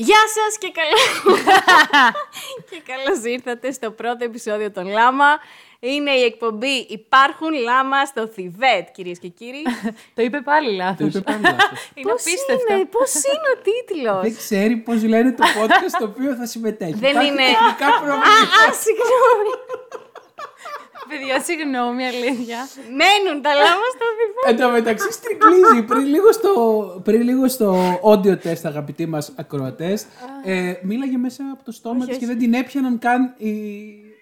Γεια σας και καλό... και καλώς ήρθατε στο πρώτο επεισόδιο των Λάμα. Είναι η εκπομπή Υπάρχουν Λάμα στο Θιβέτ, κυρίες και κύριοι. Το είπε πάλι Το λάθος. είπε πάλι λάθος. Είναι πώς απίστευτο. είναι, πώς είναι ο τίτλος; Δεν ξέρει πώς λένε το podcast στο οποίο θα συμμετέχει. Δεν Υπάρχει είναι- τεχνικά Α, προβλήματα. α, συγγνώμη. Παιδιά, συγγνώμη, αλήθεια. Μένουν τα Λάμα στο Θιβέτ. Εν τω μεταξύ στρικλίζει. πριν, λίγο στο, πριν λίγο στο audio test, αγαπητοί μας ακροατές, ε, μίλαγε μέσα από το στόμα της όχι. και δεν την έπιαναν καν οι,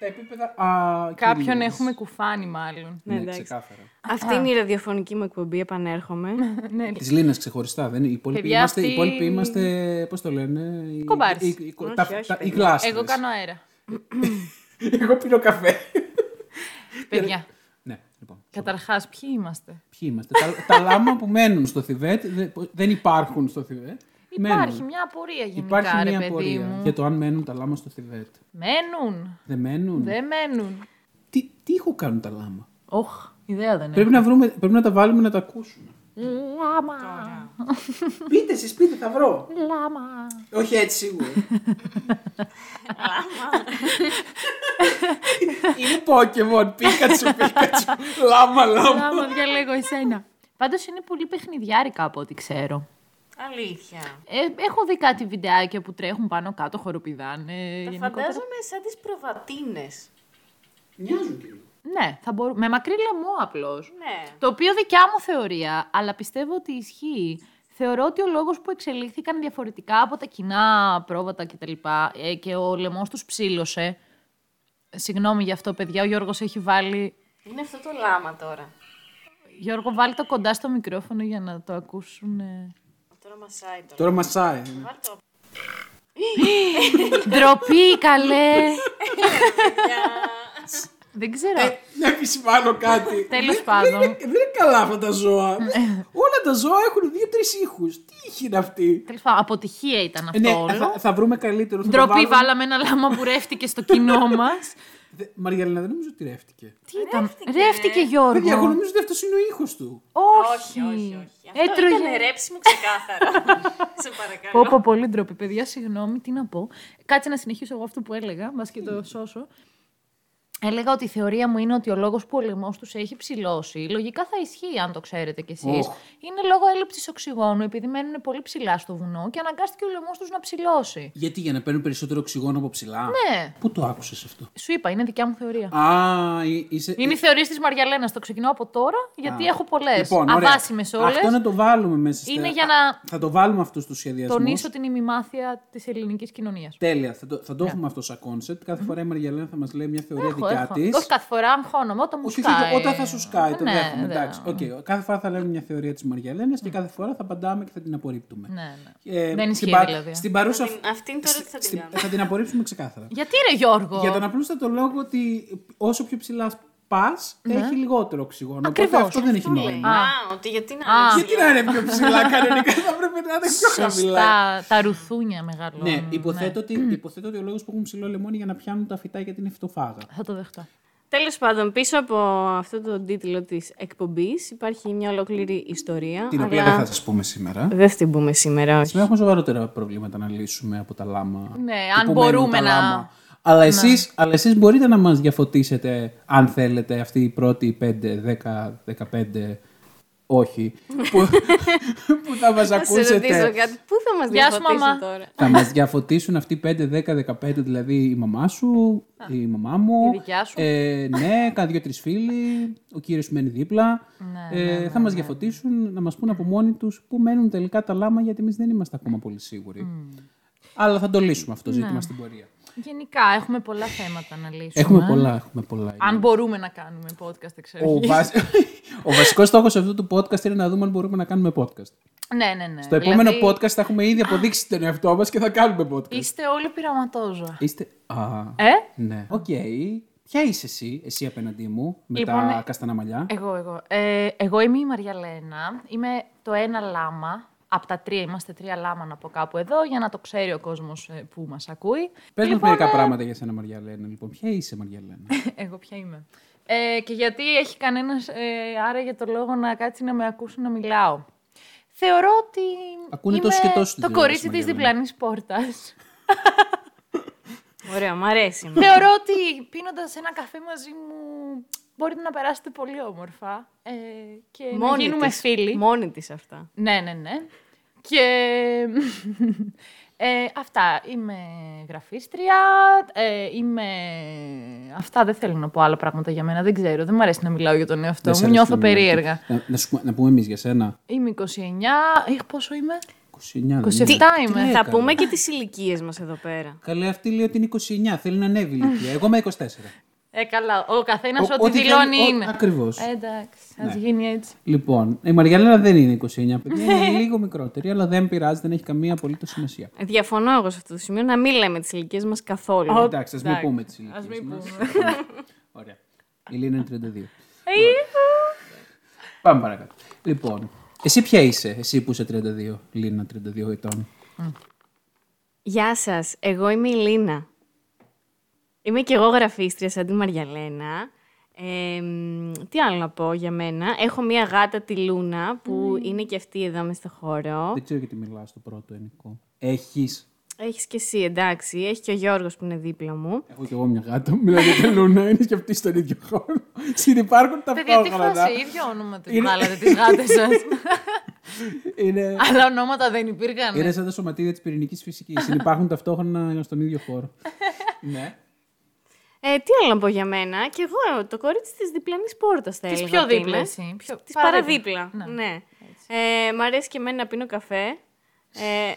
τα επίπεδα. Α, Κάποιον κυρίες. έχουμε κουφάνει, μάλλον. Ναι, Ναι, εντάξει. ξεκάθαρα. Αυτή είναι η ραδιοφωνική μου εκπομπή, επανέρχομαι. ναι, Τη Λίνα ξεχωριστά, δεν είναι. Οι υπόλοιποι Παιδιά, είμαστε, οι αυτή- υπόλοιποι είμαστε. Πώς το λένε. οι- Κομπάρες. οι- οι- Όχι, τα- όχι, τα- Οι παιδιά. γλάστρες. Εγώ κάνω αέρα. Εγώ πίνω καφέ. Παιδιά, ναι, λοιπόν. καταρχάς, ποιοι είμαστε; Ποιοι είμαστε; τα, τα λάμα που μένουν στο Θιβέτ δεν, δεν υπάρχουν στο Θιβέτ. Υπάρχει μένουν. μια απορία γενικά, Υπάρχει ρε μια παιδί απορία μου. για το αν μένουν τα λάμα στο Θιβέτ. Μένουν. Δεν μένουν. Δεν μένουν. Τι, τι ήχο κάνουν τα λάμα; Όχ, ιδέα δεν Πρέπει να, βρούμε, πρέπει να τα βάλουμε να τα ακούσουμε. Λάμα. Πείτε εσείς, πείτε, θα βρω. Λάμα. Όχι έτσι σίγουρα. Είναι Pokemon, Pikachu, Pikachu, λάμα, λάμα. Λάμα, διαλέγω εσένα. Πάντως είναι πολύ παιχνιδιάρικα από ό,τι ξέρω. Αλήθεια. Ε, έχω δει κάτι βιντεάκια που τρέχουν πάνω κάτω, χοροπηδάνε. Τα γενικότερα. φαντάζομαι σαν τις προβατίνες. Μοιάζουν και λίγο. Ναι, θα μπορού... με μακρύ λαιμό απλώς. Ναι. Το οποίο δικιά μου θεωρία, αλλά πιστεύω ότι ισχύει. Θεωρώ ότι ο λόγος που εξελίχθηκαν διαφορετικά από τα κοινά πρόβατα κτλ. Ε, και ο λαιμός τους ψήλωσε. Συγγνώμη γι' αυτό, παιδιά, ο Γιώργος έχει βάλει... Είναι αυτό το λάμα τώρα. Γιώργο, βάλει το κοντά στο μικρόφωνο για να το ακούσουν. ε. Τώρα μασάει το. Τώρα μασάει. Βάλ' το. Ντροπή, καλέ! Δεν ξέρω. Ε, να επισημάνω κάτι. Τέλος Δεν- πάντων. Δεν είναι, δεν είναι καλά αυτά τα ζώα. Όλα τα ζώα έχουν δύο-τρεις ήχους. Τι ήχη είναι αυτή; Τέλος πάντων, αποτυχία ήταν Ε, αυτό ναι, όλο. θα, θα βρούμε καλύτερο. θα το Ντροπή, βάλουμε. βάλαμε ένα λάμα που ρεύτηκε στο κοινό μας. Δε- Μαριαλένα, δεν νομίζω ότι ρεύτηκε. Τι ήταν; Ρεύτηκε. Ρεύτηκε, Γιώργο. Παιδιά, εγώ νομίζω ότι αυτός είναι ο ήχος του. Όχι. Όχι, όχι, όχι. Αυτό Έτρωγε. ήταν ρέψιμο ξεκάθαρο. Σε παρακαλώ. Πω, πω, πολύ ντροπή, παιδιά, συγγνώμη, τι να πω. Κάτσε να συνεχίσω εγώ αυτό που έλεγα, μπας και το σώσω. Έλεγα ότι η θεωρία μου είναι ότι ο λόγος που ο λαιμός τους έχει ψηλώσει, λογικά θα ισχύει αν το ξέρετε κι εσείς, Οχ. είναι λόγω έλλειψης οξυγόνου, επειδή μένουν πολύ ψηλά στο βουνό και αναγκάστηκε ο λαιμός τους να ψηλώσει. Γιατί για να παίρνουν περισσότερο οξυγόνο από ψηλά; Ναι. Πού το άκουσες αυτό; Σου είπα, είναι δικιά μου θεωρία. Α, εί- είσαι. Είναι η θεωρία της Μαριαλένας. Το ξεκινάω από τώρα, γιατί έχω πολλές. Λοιπόν, ωραία. Αβάσιμες όλες. Αυτό να το βάλουμε μέσα. στα- Είναι για να Θα το βάλουμε αυτό στο σχεδιασμό. τονίσω την ημιμάθεια της ελληνικής κοινωνίας. Τέλεια. Θα το, θα το έχουμε αυτό σαν concept. Κάθε φορά η Μαριαλένα θα μας λέει μια θεωρία Έχω, δικιά έχω. της. Όχι κάθε φορά, αγχώνομαι. Όταν μου Όχι, σκάει. όχι, όταν θα σου σκάει, το Ναι, δέχομαι. ναι. Εντάξει, οκ. Κάθε φορά θα λέμε μια θεωρία της Μαριαλένα και κάθε φορά θα απαντάμε και θα την απορρίπτουμε. Ναι, ναι. Ε, Δεν στην ισχύει πα- δηλαδή. Στην παρούσα. Αυτή- Αυτή είναι τώρα τι θα την στην- κάνω. θα την απορρίψουμε ξεκάθαρα. Γιατί ρε Γιώργο; Για τον απλούστατο λόγο ότι όσο πιο ψηλά πας, έχει λιγότερο οξυγόνο. Οπότε Ναι. Ακριβώς. αυτό δεν έχει Αυτό λέει. νόημα. Α, ότι γιατί να Α. είναι Γιατί να είναι πιο ψηλά, κανονικά θα πρέπει να είναι πιο χαμηλά. Σωστά, τα ρουθούνια μεγαλώνουν. Ναι, υποθέτω, Ότι, υποθέτω ότι ο λόγος που έχουν ψηλό λεμόνι είναι για να πιάνουν τα φυτά γιατί είναι φυτοφάγα. Θα το δεχτώ. Τέλος πάντων, πίσω από αυτό το τίτλο της εκπομπής υπάρχει μια ολόκληρη ιστορία. Την οποία αλλά δεν θα σας πούμε σήμερα. δεν θα την πούμε σήμερα, όχι. Σήμερα έχουμε σοβαρότερα προβλήματα να λύσουμε από τα λάμα. Ναι, Που αν μένουν μπορούμε τα να- λάμα. Αλλά εσείς, αλλά εσείς μπορείτε να μας διαφωτίσετε, αν θέλετε, αυτή η πρώτη 5, 10, 15, όχι, που, που θα μας Θα σε ρωτήσω ακούσετε. κάτι. Πού θα μας Γεια σου, διαφωτίσουν μαμά. τώρα; θα μας διαφωτίσουν αυτοί 5, 10, 15, δηλαδή η μαμά σου, η μαμά μου. Η δικιά σου. Ε, ναι, κάνα δύο-τρεις φίλοι, ο κύριος που μένει δίπλα. Ναι, ε, θα μας διαφωτίσουν, να μας πούν από μόνοι τους πού μένουν τελικά τα λάμα, γιατί εμείς δεν είμαστε ακόμα πολύ σίγουροι. Αλλά θα το λύσουμε αυτό το Ναι. ζήτημα στην πορεία. Γενικά, έχουμε πολλά θέματα να λύσουμε. Έχουμε πολλά, έχουμε πολλά. Αν μπορούμε να κάνουμε podcast Ο, εξαιρετική. βασ... ο βασικός στόχος αυτού του podcast είναι να δούμε αν μπορούμε να κάνουμε podcast. Ναι, ναι, ναι. Στο επόμενο Δηλαδή, podcast θα έχουμε ήδη αποδείξει τον εαυτό μας και θα κάνουμε podcast. Είστε όλοι πειραματόζωα. Είστε... Α, Ε; ναι. Οκ. Ποια είσαι εσύ, εσύ απέναντί μου, με Λοιπόν, τα ε, καστανά μαλλιά; Εγώ, εγώ. Ε, εγώ είμαι η Μαριαλένα. Είμαι το ένα λάμα. Από τα τρία, είμαστε τρία λάμα να πω κάπου εδώ, για να το ξέρει ο κόσμος που μας ακούει. Πες Λοιπόν, μας μερικά ε, πράγματα για σένα, Μαριαλένα. Λοιπόν, ποια είσαι, Μαριαλένα; Εγώ ποια είμαι. Ε, και γιατί έχει κανένας ε, άραγε το λόγο να κάτσει να με ακούσει να μιλάω. Θεωρώ ότι Ακούνε είμαι τόσοι και τόσοι το τηλεόραση, κορίτσι της Μαριάννα. διπλανής πόρτας. Ωραία, μ' αρέσει. Θεωρώ ότι πίνοντας ένα καφέ μαζί μου μπορείτε να περάσετε πολύ όμορφα ε, και να Μόνη γίνουμε της. φίλοι. Μόνη της αυτά. Ναι, ναι, ναι. Και ε, αυτά. Είμαι γραφίστρια. Ε, είμαι... Αυτά δεν θέλω να πω άλλα πράγματα για μένα. Δεν ξέρω. Δεν μου αρέσει να μιλάω για τον εαυτό Δεν σ' μου. αρέσει Νιώθω να μιλάμε. περίεργα. Να, να, σου, να πούμε εμείς για σένα. Είμαι 29. Ε, πόσο είμαι; 29. δεν 27 είναι. είμαι. Τι Θα έκανα. πούμε και τις ηλικίες μας εδώ πέρα. Καλέ, αυτή λέει ότι είναι 29. Θέλει να ανέβει η ηλικία. Εγώ είμαι 24. Ε, καλά. Ο καθένας Ο- ό,τι ό,τι δηλώνει θέλει, ο- είναι. ακριβώς. Ε, εντάξει. Α Ναι. γίνει έτσι. Λοιπόν, η Μαριαλένα δεν είναι 29 παιδιά, είναι λίγο μικρότερη, αλλά δεν πειράζει, δεν έχει καμία απολύτως σημασία. Ε, Διαφωνώ εγώ σε αυτό το σημείο να μην λέμε τις ηλικίες μας καθόλου. Εντάξει, ας μην εντάξει. πούμε τις Ας ηλικίες μην μας. πούμε. Ωραία. Η Λίνα είναι 32. Ε, Πάμε παρακάτω. Λοιπόν, εσύ ποια είσαι, εσύ που είσαι 32, Λίνα, 32 ετών. Γεια σας, εγώ είμαι η Λίνα. Είμαι και εγώ γραφίστρια σαν τη Μαριαλένα. Ε, μ, τι άλλο να πω για μένα. Έχω μία γάτα τη Λούνα που είναι και αυτή εδώ μες στο χώρο. Δεν ξέρω γιατί μιλάω στο πρώτο ενικό. Έχεις. Έχεις και εσύ, εντάξει. Έχει και ο Γιώργος που είναι δίπλα μου. Έχω κι εγώ μια γάτα, μιλάω για τη Λούνα, είναι και αυτή στον ίδιο χώρο. Συνυπάρχουν Παιδιά, τι ταυτόχρονα. φάση, ίδιο όνομα του Είναι- βγάλατε τις γάτες σας. Είναι, Αλλά ονόματα δεν υπήρχαν. είναι σαν τα σωματίδια της πυρηνικής φυσικής. Συνυπάρχουν ταυτόχρονα στον ίδιο χώρο. ναι. Ε, τι άλλο να πω για μένα; Και εγώ το κορίτσι της διπλανής πόρτας θα Της έλεγα πιο ότι δίπλα είμαι. εσύ. Πιο... Της παραδίπλα. Ναι. Ναι. Ε, μ' αρέσει και εμένα να πίνω καφέ. Ε,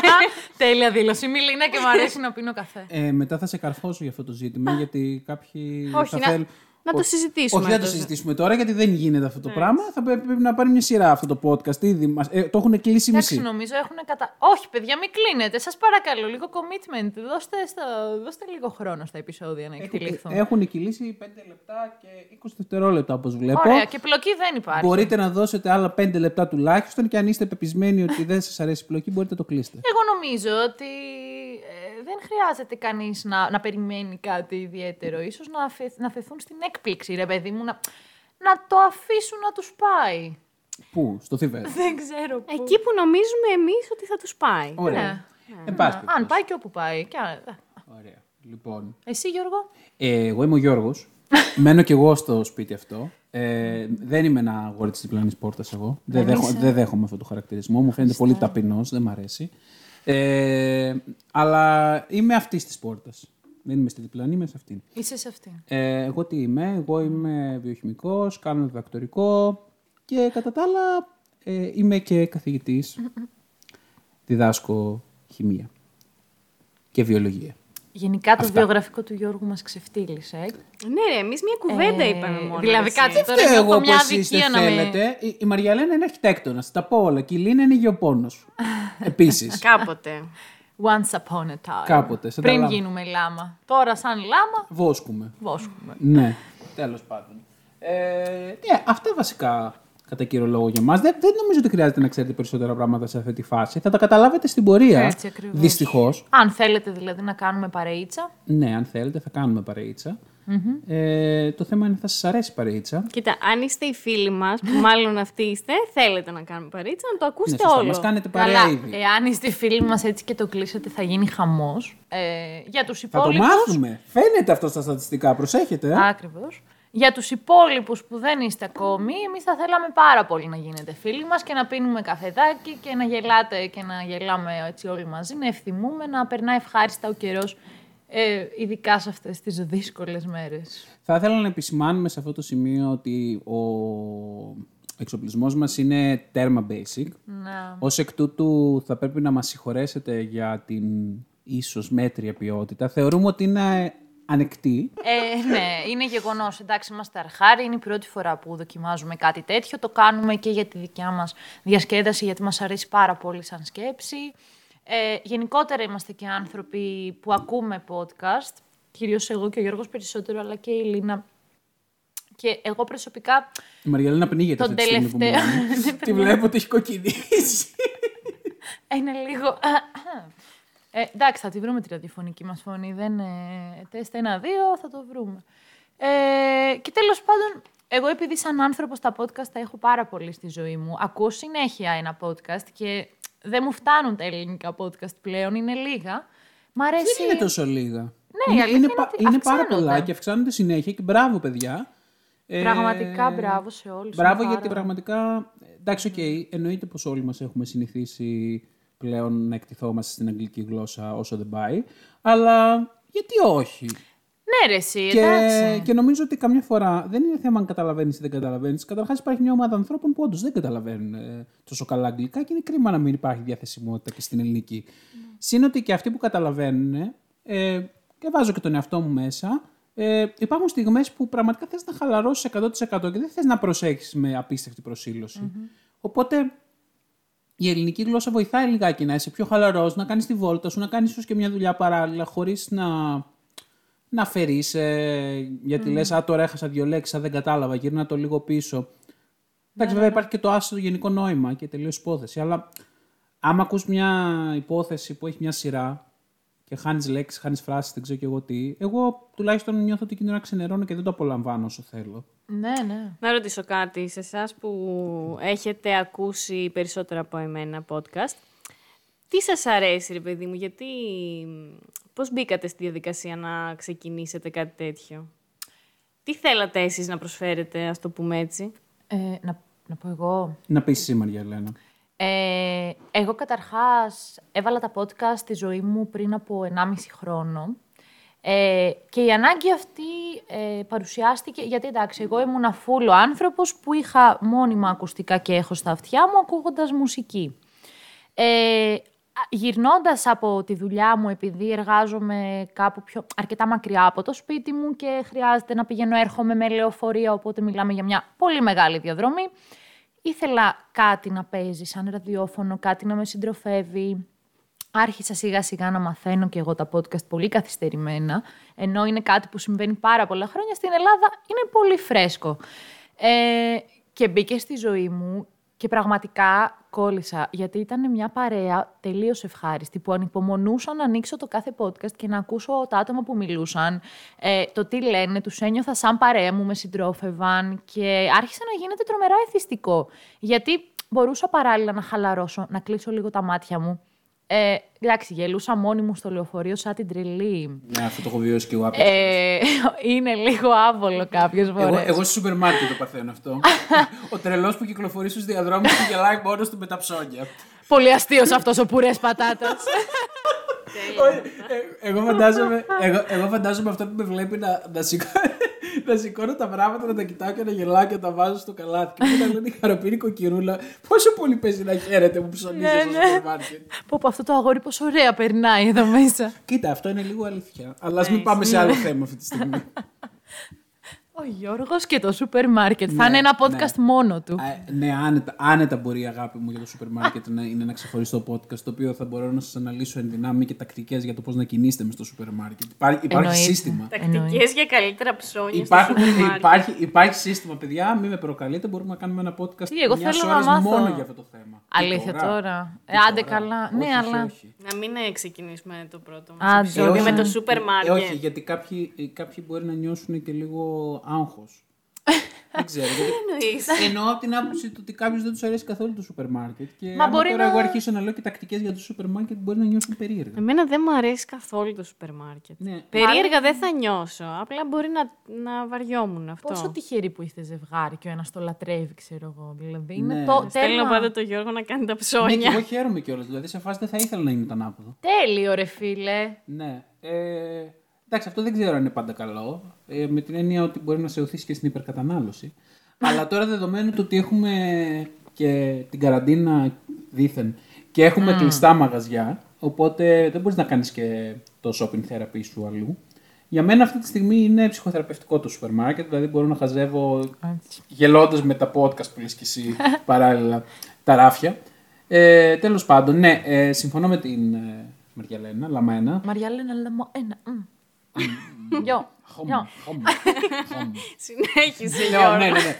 Τέλεια δήλωση. Μιλίνα και μου αρέσει να πίνω καφέ. Ε, μετά θα σε καρφώσω για αυτό το ζήτημα, γιατί κάποιοι. Όχι, θα να- θέλουν- να το Ω- συζητήσουμε Όχι, δεν το αυτό. συζητήσουμε τώρα, γιατί δεν γίνεται αυτό το πράγμα. Θα πρέπει πρέπει να πάρει μια σειρά αυτό το podcast. Ήδη μας, ε, το έχουν κλείσει Εντάξει, μισή. νομίζω έχουν κατα... Όχι, παιδιά, μην κλείνετε. Σας παρακαλώ, λίγο commitment. Δώστε, στα... Δώστε λίγο χρόνο στα επεισόδια να εκτελεχθούν. Έχουν κυλήσει 5 λεπτά και 20 δευτερόλεπτα, όπως βλέπω. Ωραία, και πλοκή δεν υπάρχει. Μπορείτε να δώσετε άλλα 5 λεπτά τουλάχιστον και αν είστε πεπισμένοι ότι δεν σας αρέσει η πλοκή, μπορείτε να το κλείσετε. Εγώ νομίζω ότι ε, δεν χρειάζεται κανείς να, να περιμένει κάτι ιδιαίτερο. Ίσως να, αφαι- να φεθούν στην έκπληξη, ρε παιδί μου, να, να το αφήσουν να τους πάει. Πού, στο Θιβέτ. Δεν ξέρω πού. εκεί που νομίζουμε εμείς ότι θα τους πάει. Ωραία. Ναι. Εν πάση Αν περιπτώσει. πάει και όπου πάει. Και... α- Ωραία. Λοιπόν, Εσύ Γιώργο; Ε, εγώ είμαι ο Γιώργος. Μένω κι εγώ στο σπίτι αυτό. Ε, δεν είμαι ένα αγόρι της διπλανής πόρτας εγώ. Δεν, δέχω, δεν δέχομαι αυτό το χαρακτηρισμό. Μου φαίνεται πολύ ταπεινός, δεν μ' αρέσει. Ε, αλλά είμαι αυτής της πόρτας. Δεν είμαι στη διπλανή, είμαι σε αυτήν. Είσαι σε αυτήν. Ε, εγώ τι είμαι, εγώ είμαι βιοχημικός, κάνω διδακτορικό και κατά τα άλλα ε, είμαι και καθηγητής. Διδάσκω χημεία και βιολογία. Γενικά το Αυτά. βιογραφικό του Γιώργου μας ξεφτύλισε. ε. Ναι, ρε, εμείς μια κουβέντα είπαμε μόνο. δηλαδή εσύ. κάτσε τώρα Και έχω εγώ μια που εσείς αδικία δεν να με... θέλετε. Η, η Μαριαλένα είναι αρχιτέκτονας. Τα πω όλα. Και η Λίνα είναι γεωπόνος. Επίσης. Κάποτε. Once upon a time. Κάποτε, σαν τα Πριν λάμα. γίνουμε λάμα. Τώρα σαν λάμα, Βόσκουμε. βόσκουμε. Ναι, τέλος πάντων. Ε, ναι, αυτά βασικά κατά κύριο λόγο για μα. Δεν, δεν νομίζω ότι χρειάζεται να ξέρετε περισσότερα πράγματα σε αυτή τη φάση. Θα τα καταλάβετε στην πορεία. Έτσι ακριβώς. Δυστυχώς. Αν θέλετε δηλαδή να κάνουμε παρεΐτσα. Ναι, αν θέλετε, θα κάνουμε παρεΐτσα. Ε, το θέμα είναι θα σας αρέσει η παρεΐτσα; Κοίτα, αν είστε οι φίλοι μας, που μάλλον αυτοί είστε, θέλετε να κάνουμε παρήτσα, να το Ναι, ακούσετε σωστά, όλο. μας κάνετε παρέα Καλά, ήδη. εάν είστε φίλοι μας έτσι και το κλείσετε θα γίνει χαμός. Ε, για τους Θα το υπόλοιπους... μάθουμε. Φαίνεται αυτό στα στατιστικά. Προσέχετε. Ε. Ακριβώς. Για τους υπόλοιπους που δεν είστε ακόμη, εμείς θα θέλαμε πάρα πολύ να γίνετε φίλοι μας και να πίνουμε καφεδάκι και να γελάτε και να γελάμε έτσι όλοι μαζί, να ευθυμούμε, να περνάει ευχάριστα ο καιρός, ε, ειδικά σε αυτές τις δύσκολες μέρες. Θα ήθελα να επισημάνουμε σε αυτό το σημείο ότι ο εξοπλισμός μας είναι τέρμα basic. Να. Ως εκ τούτου θα πρέπει να μας συγχωρέσετε για την ίσως μέτρια ποιότητα. Θεωρούμε ότι είναι ανεκτή. Ε, ναι, είναι γεγονός. Εντάξει, είμαστε αρχάρι. Είναι η πρώτη φορά που δοκιμάζουμε κάτι τέτοιο. Το κάνουμε και για τη δικιά μας διασκέδαση, γιατί μας αρέσει πάρα πολύ σαν σκέψη. Ε, γενικότερα είμαστε και άνθρωποι που ακούμε podcast. Κυρίως εγώ και ο Γιώργος περισσότερο, αλλά και η Λίνα. Και εγώ προσωπικά. Η Μαριαλένα πνίγεται Τον αυτή τη στιγμή που τελευταίο- μιλάμε. Τη βλέπω ότι έχει κοκκινήσει. Είναι λίγο. Ε, εντάξει, θα τη βρούμε τη ραδιοφωνική μας φωνή. Δεν, ε, τεστ ένα-δύο, θα το βρούμε. Ε, και τέλος πάντων, Εγώ επειδή σαν άνθρωπος τα podcast τα έχω πάρα πολύ στη ζωή μου. Ακούω συνέχεια ένα podcast και δεν μου φτάνουν τα ελληνικά podcast πλέον, είναι λίγα. Μ' αρέσει... Δεν είναι τόσο λίγα. Ναι, η είναι, αλήθεια είναι, είναι πα- ότι είναι πάρα αυξάνονται. πολλά και αυξάνονται συνέχεια και μπράβο, παιδιά. Ε, Πραγματικά μπράβο σε όλους. Μπράβο, Είναι γιατί πάρα- πραγματικά. Εντάξει, οκ, εννοείται πως όλοι μας έχουμε συνηθίσει πλέον να εκτιθόμαστε στην αγγλική γλώσσα όσο δεν πάει. Αλλά γιατί όχι; Ναι, ρε, εσύ, Και, εντάξει. και νομίζω ότι καμιά φορά δεν είναι θέμα αν καταλαβαίνεις ή δεν καταλαβαίνεις. Καταρχάς, υπάρχει μια ομάδα ανθρώπων που όντως δεν καταλαβαίνουν ε, τόσο καλά αγγλικά και είναι κρίμα να μην υπάρχει διαθεσιμότητα και στην ελληνική. Συν ότι και αυτοί που καταλαβαίνουν, ε, και βάζω και τον εαυτό μου μέσα, ε, υπάρχουν στιγμές που πραγματικά θες να χαλαρώσεις 100% και δεν θες να προσέχεις με απίστευτη προσήλωση. Οπότε η ελληνική γλώσσα βοηθάει λιγάκι να είσαι πιο χαλαρός, να κάνεις τη βόλτα σου, να κάνεις ίσως και μια δουλειά παράλληλα, χωρίς να, να φέρει. γιατί Mm. λες, Α, τώρα έχασα δύο λέξεις, δεν κατάλαβα, γύρνα το λίγο πίσω. Εντάξει, βέβαια υπάρχει και το άσο γενικό νόημα και τελείως υπόθεση. Αλλά άμα ακούς μια υπόθεση που έχει μια σειρά και χάνεις λέξεις, χάνεις φράσεις, δεν ξέρω και εγώ τι, εγώ τουλάχιστον νιώθω ότι εκείνο να ξενερώνω και δεν το απολαμβάνω όσο θέλω. Ναι, ναι. Να ρωτήσω κάτι σε εσάς που έχετε ακούσει περισσότερα από εμένα podcast. Τι σας αρέσει ρε παιδί μου, γιατί πώς μπήκατε στη διαδικασία να ξεκινήσετε κάτι τέτοιο; Τι θέλατε εσείς να προσφέρετε, ας το πούμε έτσι; Ε, να, να πω εγώ. Να πεις εσύ, Μαρία Ελένα. Ε, εγώ καταρχάς έβαλα τα podcast στη ζωή μου πριν από 1,5 χρόνο. Ε, και η ανάγκη αυτή ε, παρουσιάστηκε, γιατί εντάξει, εγώ ήμουν φούλο άνθρωπος που είχα μόνιμα ακουστικά και έχω στα αυτιά μου ακούγοντας μουσική. Ε, α, γυρνώντας από τη δουλειά μου, επειδή εργάζομαι κάπου πιο, αρκετά μακριά από το σπίτι μου και χρειάζεται να πηγαίνω έρχομαι με λεωφορεία, οπότε μιλάμε για μια πολύ μεγάλη διαδρομή, ήθελα κάτι να παίζει σαν ραδιόφωνο, κάτι να με συντροφεύει. Άρχισα σιγά σιγά να μαθαίνω και εγώ τα podcast πολύ καθυστερημένα, ενώ είναι κάτι που συμβαίνει πάρα πολλά χρόνια. Στην Ελλάδα είναι πολύ φρέσκο. Ε, και μπήκε στη ζωή μου και πραγματικά κόλλησα, γιατί ήταν μια παρέα τελείως ευχάριστη που ανυπομονούσα να ανοίξω το κάθε podcast και να ακούσω τα άτομα που μιλούσαν, ε, το τι λένε, τους ένιωθα σαν παρέα μου, με συντρόφευαν και άρχισε να γίνεται τρομερά εθιστικό. Γιατί μπορούσα παράλληλα να χαλαρώσω, να κλείσω λίγο τα μάτια μου. Ε, εντάξει, γελούσα μόνη μου στο λεωφορείο σαν την τρελή. Ναι, αυτό το έχω βιώσει και εγώ άπειρα. Ε, είναι λίγο άβολο κάποιες Εγώ, φορές. εγώ στο σούπερ μάρκετ το παθαίνω αυτό. Ο τρελός που κυκλοφορεί στους διαδρόμους και γελάει μόνος του με τα ψώνια. Πολύ αστείος αυτός ο πουρές πατάτας. Όχι, ε, εγώ, φαντάζομαι, εγώ, εγώ φαντάζομαι αυτό που με βλέπει να, να, σηκώ, να σηκώνω τα πράγματα, να τα κοιτάω και να γελάω και να τα βάζω στο καλάθι. Και μετά λένε η χαρωπή νοικοκυρούλα, πόσο πολύ παίζει να χαίρεται που ψωνίζεις Ναι, στο ναι. σούπερ μάρκετ. Πω πω αυτό το αγόρι πόσο ωραία περνάει εδώ μέσα. Κοίτα, αυτό είναι λίγο αλήθεια. Αλλά ας μην πάμε σε άλλο θέμα αυτή τη στιγμή. Ο Γιώργος και το σούπερ μάρκετ. Θα Ναι, είναι ένα ναι. podcast μόνο του. Α, ναι, άνετα, άνετα μπορεί η αγάπη μου για το σούπερ μάρκετ να είναι ένα ξεχωριστό podcast το οποίο θα μπορώ να σας αναλύσω εν δυνάμει και τακτικές για το πώς να κινείστε μες στο σούπερ μάρκετ. Υπάρχει, υπάρχει Εννοείται. σύστημα. Τακτικές για καλύτερα ψώνια Υπάρχει, στο σούπερ μάρκετ. υπάρχει, υπάρχει σύστημα, παιδιά. Μην με προκαλείτε. Μπορούμε να κάνουμε ένα podcast Τι, εγώ μιας θέλω να ώρας μάθω. μόνο για αυτό το θέμα. Αλήθεια Τι τώρα. Τι Ε, άντε τώρα. καλά. Όχι, Ναι, όχι, αλλά- όχι. Να μην ε, ξεκινήσουμε το πρώτο Άντε, μας επεισόδιο όχι. με το Ε, σούπερ μάρκετ. όχι, γιατί κάποιοι, ε, κάποιοι μπορεί να νιώσουν και λίγο άγχος. Δεν ξέρω. γιατί- εννοείς; Εννοώ από την άποψη του ότι κάποιος δεν τους αρέσει καθόλου το σούπερ μάρκετ. Και Μα άμα μπορεί τώρα να- εγώ αρχίσω να λέω και τακτικές για το σούπερ μάρκετ, μπορεί να νιώσουν περίεργα. Εμένα δεν μου αρέσει καθόλου το σούπερ μάρκετ. Ναι. Περίεργα δεν θα νιώσω. Απλά μπορεί να, να βαριόμουν αυτό. Πόσο τυχερή που είστε ζευγάρι και ο ένας το λατρεύει, ξέρω εγώ. Δηλαδή είναι Ναι. το Στέλνω τέλειο. πάντα το Γιώργο να κάνει τα Ναι, και ψώνια. εγώ χαίρομαι κιόλας. Δηλαδή σε φάση δεν θα ήθελα να είναι το ανάποδο. Τέλειο, ρε φίλε. Ναι. Ε, εντάξει, αυτό δεν ξέρω αν είναι πάντα καλό. Ε, με την έννοια ότι μπορεί να σε οθήσει και στην υπερκατανάλωση. Αλλά τώρα δεδομένου του ότι έχουμε και την καραντίνα δήθεν και έχουμε κλειστά μαγαζιά, οπότε δεν μπορείς να κάνεις και το shopping therapy σου αλλού. Για μένα αυτή τη στιγμή είναι ψυχοθεραπευτικό το σούπερ μάρκετ, δηλαδή μπορώ να χαζεύω Έτσι. γελώντας με τα podcast που λες και εσύ παράλληλα τα ράφια. Ε, τέλος πάντων, ναι, ε, συμφωνώ με την ε, Μαριαλένα, Λαμένα. Μαριάλενα, λέμε ένα. Μ. Γιο. Χωμ, Γιο. χωμ, χωμ. Συνέχισε, Ναι, Γιώργο. ναι, ναι, ναι.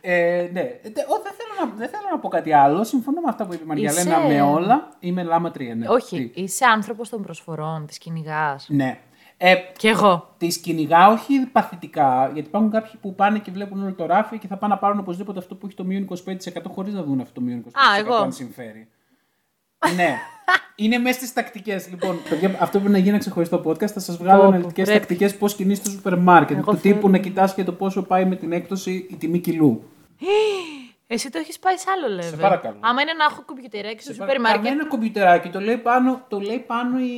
Ε, ναι. Ε, τε- ο, δεν, θέλω να, δεν θέλω να πω κάτι άλλο. Συμφωνώ με αυτά που είπε η Μαριαλένα Είσαι- με όλα. Είμαι λάμα τρία, ναι. Όχι, Τι; είσαι άνθρωπος των προσφορών, της κυνηγάς. Ναι. Ε, Κι εγώ. τι κυνηγάω όχι παθητικά, γιατί υπάρχουν κάποιοι που πάνε και βλέπουν όλο το ράφι και θα πάνε να πάρουν οπωσδήποτε αυτό που έχει το μείον 25% χωρίς να δουν αυτό το μείον 25% Α, εγώ. αν συμφέρει. ναι. Είναι μέσα στις τακτικές. Λοιπόν, παιδιά, αυτό πρέπει να γίνει ένα ξεχωριστό podcast. Θα σας βγάλω Πω, πω, αναλυτικές πρέπει. τακτικές πώς κινείς στο σούπερ μάρκετ. Εγώ Του τύπου θέλω. να κοιτάς και το πόσο πάει με την έκπτωση η τιμή κιλού. Εσύ το έχεις πάει σε άλλο level. παρακαλώ. Άμα είναι να έχω κομπιουτεράκι στο Σε σούπερ παρα- μάρκετ. Κανένα κομπιουτεράκι. Το λέει πάνω, το λέει πάνω η.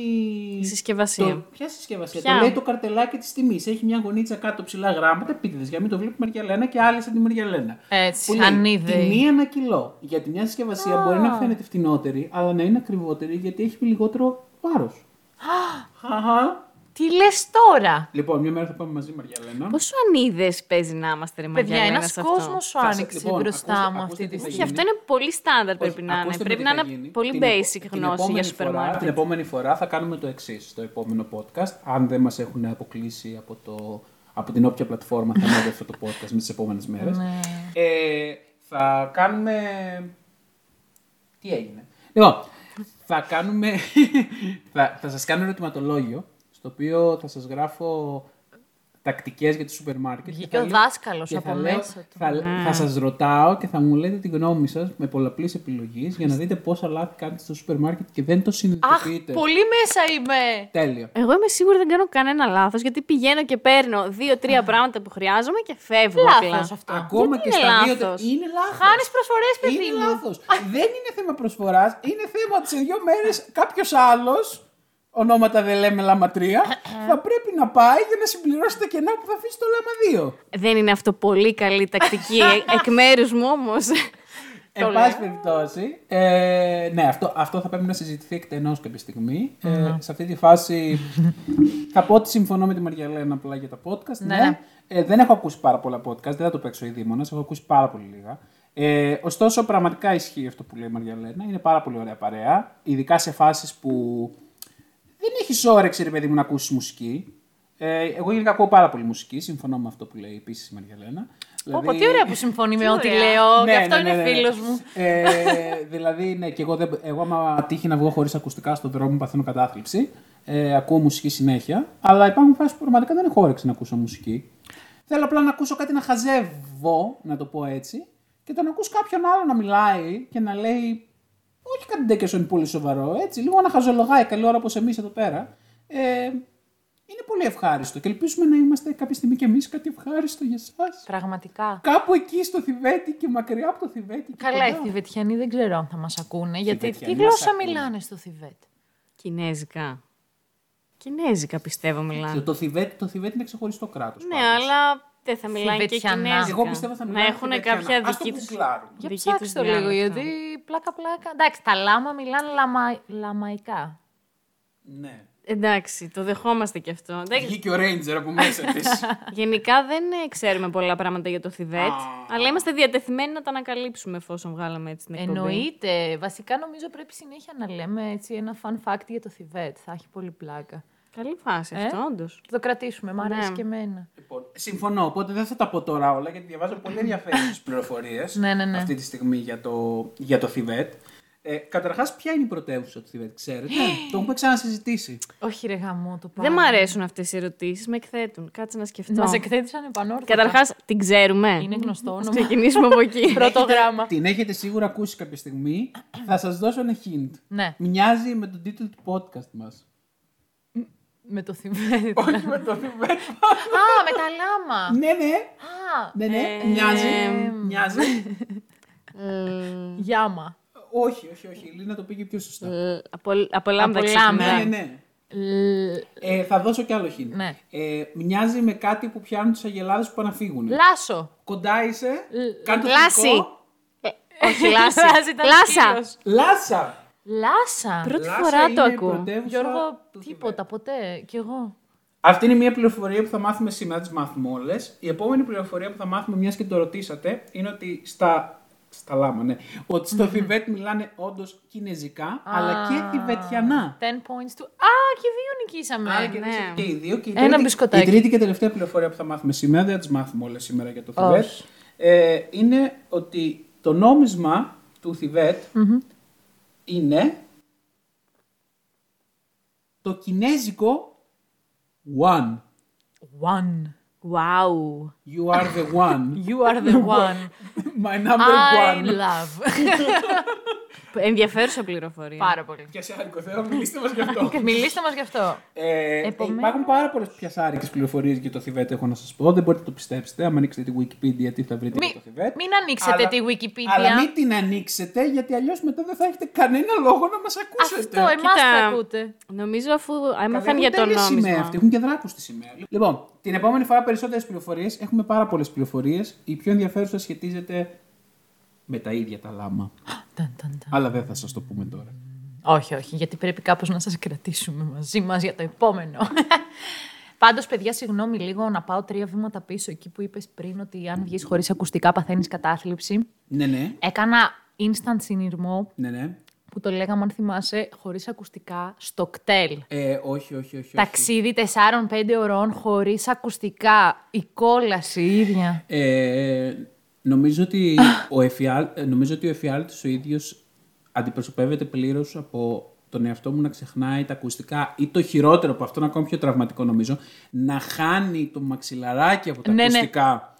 Η συσκευασία. Το... Ποια συσκευασία; Ποια; Το λέει το καρτελάκι της τιμής. Έχει μια γωνίτσα κάτω ψηλά γράμματα, επίτηδες για να μην το βλέπει η Μαριαλένα και άλλες σαν τη Μαριαλένα. Έτσι, Που λέει, ανίδεοι. Τιμή ένα κιλό. Γιατί μια συσκευασία μπορεί να φαίνεται φτηνότερη, αλλά να είναι ακριβότερη γιατί έχει λιγότερο βάρος. Τι λες τώρα; Λοιπόν, μια μέρα θα πάμε μαζί, Μαριαλένα. Πόσο ανίδες παίζει να είμαστε, ρε Παιδιά, Μαριαλένα, ένας σε αυτό; κόσμος σου Θα σε- άνοιξε λοιπόν, μπροστά ακούστε- μου ακούστε αυτή τη τι θα Όχι, στιγμή. αυτό είναι πολύ στάνταρ πρέπει Όχι, να είναι. ακούστε Πρέπει με να τι θα είναι γίνει. πολύ Την basic επο- την γνώση επόμενη για σούπερ φορά- μάρκετ. Την επόμενη φορά θα κάνουμε το εξής στο επόμενο podcast. Αν δεν μας έχουν αποκλείσει από, το, από την όποια πλατφόρμα θα είναι αυτό το podcast με τις επόμενες μέρες. Ναι. ε, θα κάνουμε. Τι έγινε; Λοιπόν, θα κάνουμε. θα, θα σας κάνω ερωτηματολόγιο στο οποίο θα σας γράφω τακτικές για το σούπερ μάρκετ. Βγήκε και θα ο λέω- δάσκαλος και από θα λέω- μέσα του. Θα, θα σας ρωτάω και θα μου λέτε τη γνώμη σας με πολλαπλής επιλογής για να δείτε πόσα λάθη κάνετε στο σούπερ μάρκετ και δεν το Αχ, συνειδητοποιείτε. πολύ μέσα είμαι. Τέλειο. Εγώ είμαι σίγουρη δεν κάνω κανένα λάθος γιατί πηγαίνω και παίρνω δύο-τρία πράγματα που χρειάζομαι και φεύγω. απλά. Λάθος αυτό. Ακόμα Γιατί και είναι στα δύο. λάθος; Είναι λάθος. Χάνεις προσφορές, παιδί Είναι μου. λάθος. Δεν είναι θέμα προσφοράς. Είναι θέμα ότι σε δύο μέρες κάποιος άλλος, ονόματα δεν λέμε λάμα 3, θα πρέπει να πάει για να συμπληρώσει τα κενά που θα αφήσει το λάμα 2. Δεν είναι αυτό πολύ καλή τακτική ε- εκ μέρους μου όμως. Εν πάση περιπτώσει, ε, ναι, αυτό, αυτό θα πρέπει να συζητηθεί εκτενώς κάποια στιγμή. Ε, σε αυτή τη φάση θα πω ότι συμφωνώ με τη Μαριαλένα απλά για τα podcast. Ναι, Ναι. ναι. Ε, δεν έχω ακούσει πάρα πολλά podcast, δεν θα το παίξω η Δήμονας, έχω ακούσει πάρα πολύ λίγα. Ε, ωστόσο, πραγματικά ισχύει αυτό που λέει η Μαριαλένα. Είναι πάρα πολύ ωραία παρέα. Ειδικά σε φάσεις που δεν έχει όρεξη, ρε παιδί μου, να ακούσεις μουσική. Ε, εγώ γενικά ακούω πάρα πολύ μουσική, συμφωνώ με αυτό που λέει επίσης η Μαριαλένα. Πω, Δηλαδή- τι ωραία που συμφωνεί με ό,τι ωραία. λέω. ναι, Γι' αυτό ναι, ναι, είναι ναι. φίλος μου. Ε, δηλαδή, ναι, και εγώ, δεν, εγώ άμα τύχει να βγω χωρίς ακουστικά στον δρόμο, παθαίνω κατάθλιψη. Ε, ακούω μουσική συνέχεια. Αλλά υπάρχουν φάσεις που πραγματικά δεν έχω όρεξη να ακούσω μουσική. Θέλω απλά να ακούσω κάτι να χαζεύω, να το πω έτσι, και το να ακούς κάποιον άλλο να μιλάει και να λέει. Όχι κάτι τέτοιο είναι πολύ σοβαρό, έτσι. Λίγο να χαζολογάει καλή ώρα όπως εμείς εδώ πέρα. Ε, είναι πολύ ευχάριστο και ελπίζουμε να είμαστε κάποια στιγμή κι εμείς κάτι ευχάριστο για εσάς. Πραγματικά. Κάπου εκεί στο Θιβέτη και μακριά από το Θιβέτη. και Καλά, οι κοντά. Θιβετιανοί δεν ξέρω αν θα μας ακούνε. Γιατί τι Θιβετιανοί μας γλώσσα ακούνε. μιλάνε στο Θιβέτ; Κινέζικα. Κινέζικα πιστεύω μιλάνε. Το Θιβέτη, το Θιβέτη είναι ξεχωριστό κράτος. Ναι, αλλά δεν θα μιλάνε και Θιβετιανά. κινέζικα. Εγώ πιστεύω θα Να μιλάνε έχουν Θιβετιανά. κάποια Ας το δική τους... γκουγκλάρουμε. Για δική ψάξτε τους το λίγο, διάλεκτο. γιατί πλάκα-πλάκα. Εντάξει, τα λάμα μιλάνε λαμα... λαμαϊκά. Ναι. Εντάξει, το δεχόμαστε κι αυτό. Δεν- Βγήκε ο Ρέιντζερ από μέσα της. Γενικά δεν ε, ξέρουμε πολλά πράγματα για το Θιβέτ, αλλά είμαστε διατεθειμένοι να τα ανακαλύψουμε εφόσον βγάλαμε έτσι την εκπομπή. Εννοείται. Βασικά νομίζω πρέπει συνέχεια να λέμε έτσι ένα fun fact για το Θιβέτ. Θα έχει πολύ πλάκα. Καλή φάση Ε; αυτό, όντως. Θα το κρατήσουμε, μ' αρέσει Ναι. και εμένα. λοιπόν, συμφωνώ, οπότε δεν θα τα πω τώρα όλα γιατί διαβάζω πολύ ενδιαφέρουσες πληροφορίες Ναι, ναι, ναι. αυτή τη στιγμή για το, για το Θιβέτ. Ε, Καταρχάς, ποια είναι η πρωτεύουσα του Θιβέτ, ξέρετε; το έχουμε ξανασυζητήσει. Όχι, ρε γαμό το Δεν μ' αρέσουν αυτές οι ερωτήσεις, με εκθέτουν. Κάτσε να σκεφτώ. Μας εκθέτησαν επανόρθωτα. Καταρχάς, την ξέρουμε. Είναι γνωστό Ας όνομα. ξεκινήσουμε από εκεί. Πρώτο γράμμα. Την έχετε σίγουρα ακούσει κάποια στιγμή. θα σας δώσω ένα hint. Ναι. Μοιάζει με τον τίτλο του podcast μας. Με το Θιβέτ. Όχι με το Θιβέτ. Α, με τα λάμα. ναι, ναι. Α, Ναι, ναι. Ε, Μοιάζει. ε, Μοιάζει. Ε, γιάμα. όχι, όχι, όχι. Η Λίνα το πήγε πιο σωστά. ε, από, από λάμδα Από ξεκινάει. λάμδα. Ναι, ναι, ναι. Λ- Ε, θα δώσω κι άλλο hint. Ναι. Ε, μοιάζει με κάτι που πιάνουν του αγελάδες που πάνε να φύγουν. Λάσο. Κοντά είσαι. Κάνε το Λάση. θετικό. Ε, όχι, λάση. Λάση ήταν Λάσα. σκύλος. Λάσα. Λάσα. Πρώτη Λάσα φορά το είναι η ακούω. πρωτεύουσα Γιώργο, του τίποτα, ποτέ. Κι εγώ. Αυτή είναι μια πληροφορία που θα μάθουμε σήμερα, τις μάθουμε όλες. Η επόμενη πληροφορία που θα μάθουμε, μιας και το ρωτήσατε, είναι ότι στα. Στα λάμα, ναι. Ότι στο Θιβέτ μιλάνε όντως κινέζικα, αλλά και θιβετιανά. 10 points του. Α, και δύο νικήσαμε. Άρα και, ναι. και οι δύο. Και η Ένα τρίτη, μπισκοτάκι. Η τρίτη και τελευταία πληροφορία που θα μάθουμε σήμερα, δεν θα τις μάθουμε όλες σήμερα για το Θιβέτ. Όχι. Ε, είναι ότι το νόμισμα του θιβετ είναι το κινέζικο One. One. Wow. You are the one. You are the one. My number I one. love. Ενδιαφέρουσα πληροφορία. Πάρα πολύ. Πιασάρικο, θέλω να μιλήσετε μας γι' αυτό. Μιλήστε μας γι' αυτό. Ε, Επομένως- Υπάρχουν πάρα πολλές πιασάρικε πληροφορίες για το Θιβέτ, έχω να σας πω. Δεν μπορείτε να το πιστέψετε. Αν ανοίξετε τη Wikipedia, τι θα βρείτε Μη- για το Θιβέτ. μην ανοίξετε Αλλά- τη Wikipedia. Αλλά μην την ανοίξετε, γιατί αλλιώς μετά δεν θα έχετε κανένα λόγο να μας ακούσετε. Αυτό, εμάς Κοίτα, θα ακούτε. Νομίζω αφού Καλά, έμαθαν έχουν για το τέλεια σημαία νόμισμα. αυτοί, Έχουν και δράκους στη σημαία. Λοιπόν, την επόμενη φορά περισσότερες πληροφορίες. Έχουμε πάρα πολλές πληροφορίες. Η πιο ενδιαφέρουσα σχετίζεται με τα ίδια τα λάμα. Ταν, ταν, ταν. Αλλά δεν θα σας το πούμε τώρα. Όχι, όχι, γιατί πρέπει κάπως να σας κρατήσουμε μαζί μας για το επόμενο. Πάντως, παιδιά, συγγνώμη λίγο να πάω τρία βήματα πίσω εκεί που είπες πριν ότι αν βγεις χωρίς ακουστικά παθαίνεις κατάθλιψη. Ναι, ναι. Έκανα instant συνειρμό Ναι, ναι. Που το λέγαμε, αν θυμάσαι, χωρίς ακουστικά στο κτέλ. Ε, όχι, όχι, όχι. όχι. Ταξίδι 4-5 ωρών χωρίς ακουστικά. Η κόλαση η ίδια. Ε, νομίζω, ότι ο εφιάλ, ε, νομίζω ότι ο εφιάλτης ο ίδιος αντιπροσωπεύεται πλήρως από τον εαυτό μου να ξεχνάει τα ακουστικά ή το χειρότερο από αυτό, ακόμη πιο τραυματικό νομίζω, να χάνει το μαξιλαράκι από τα Ναι, ναι. ακουστικά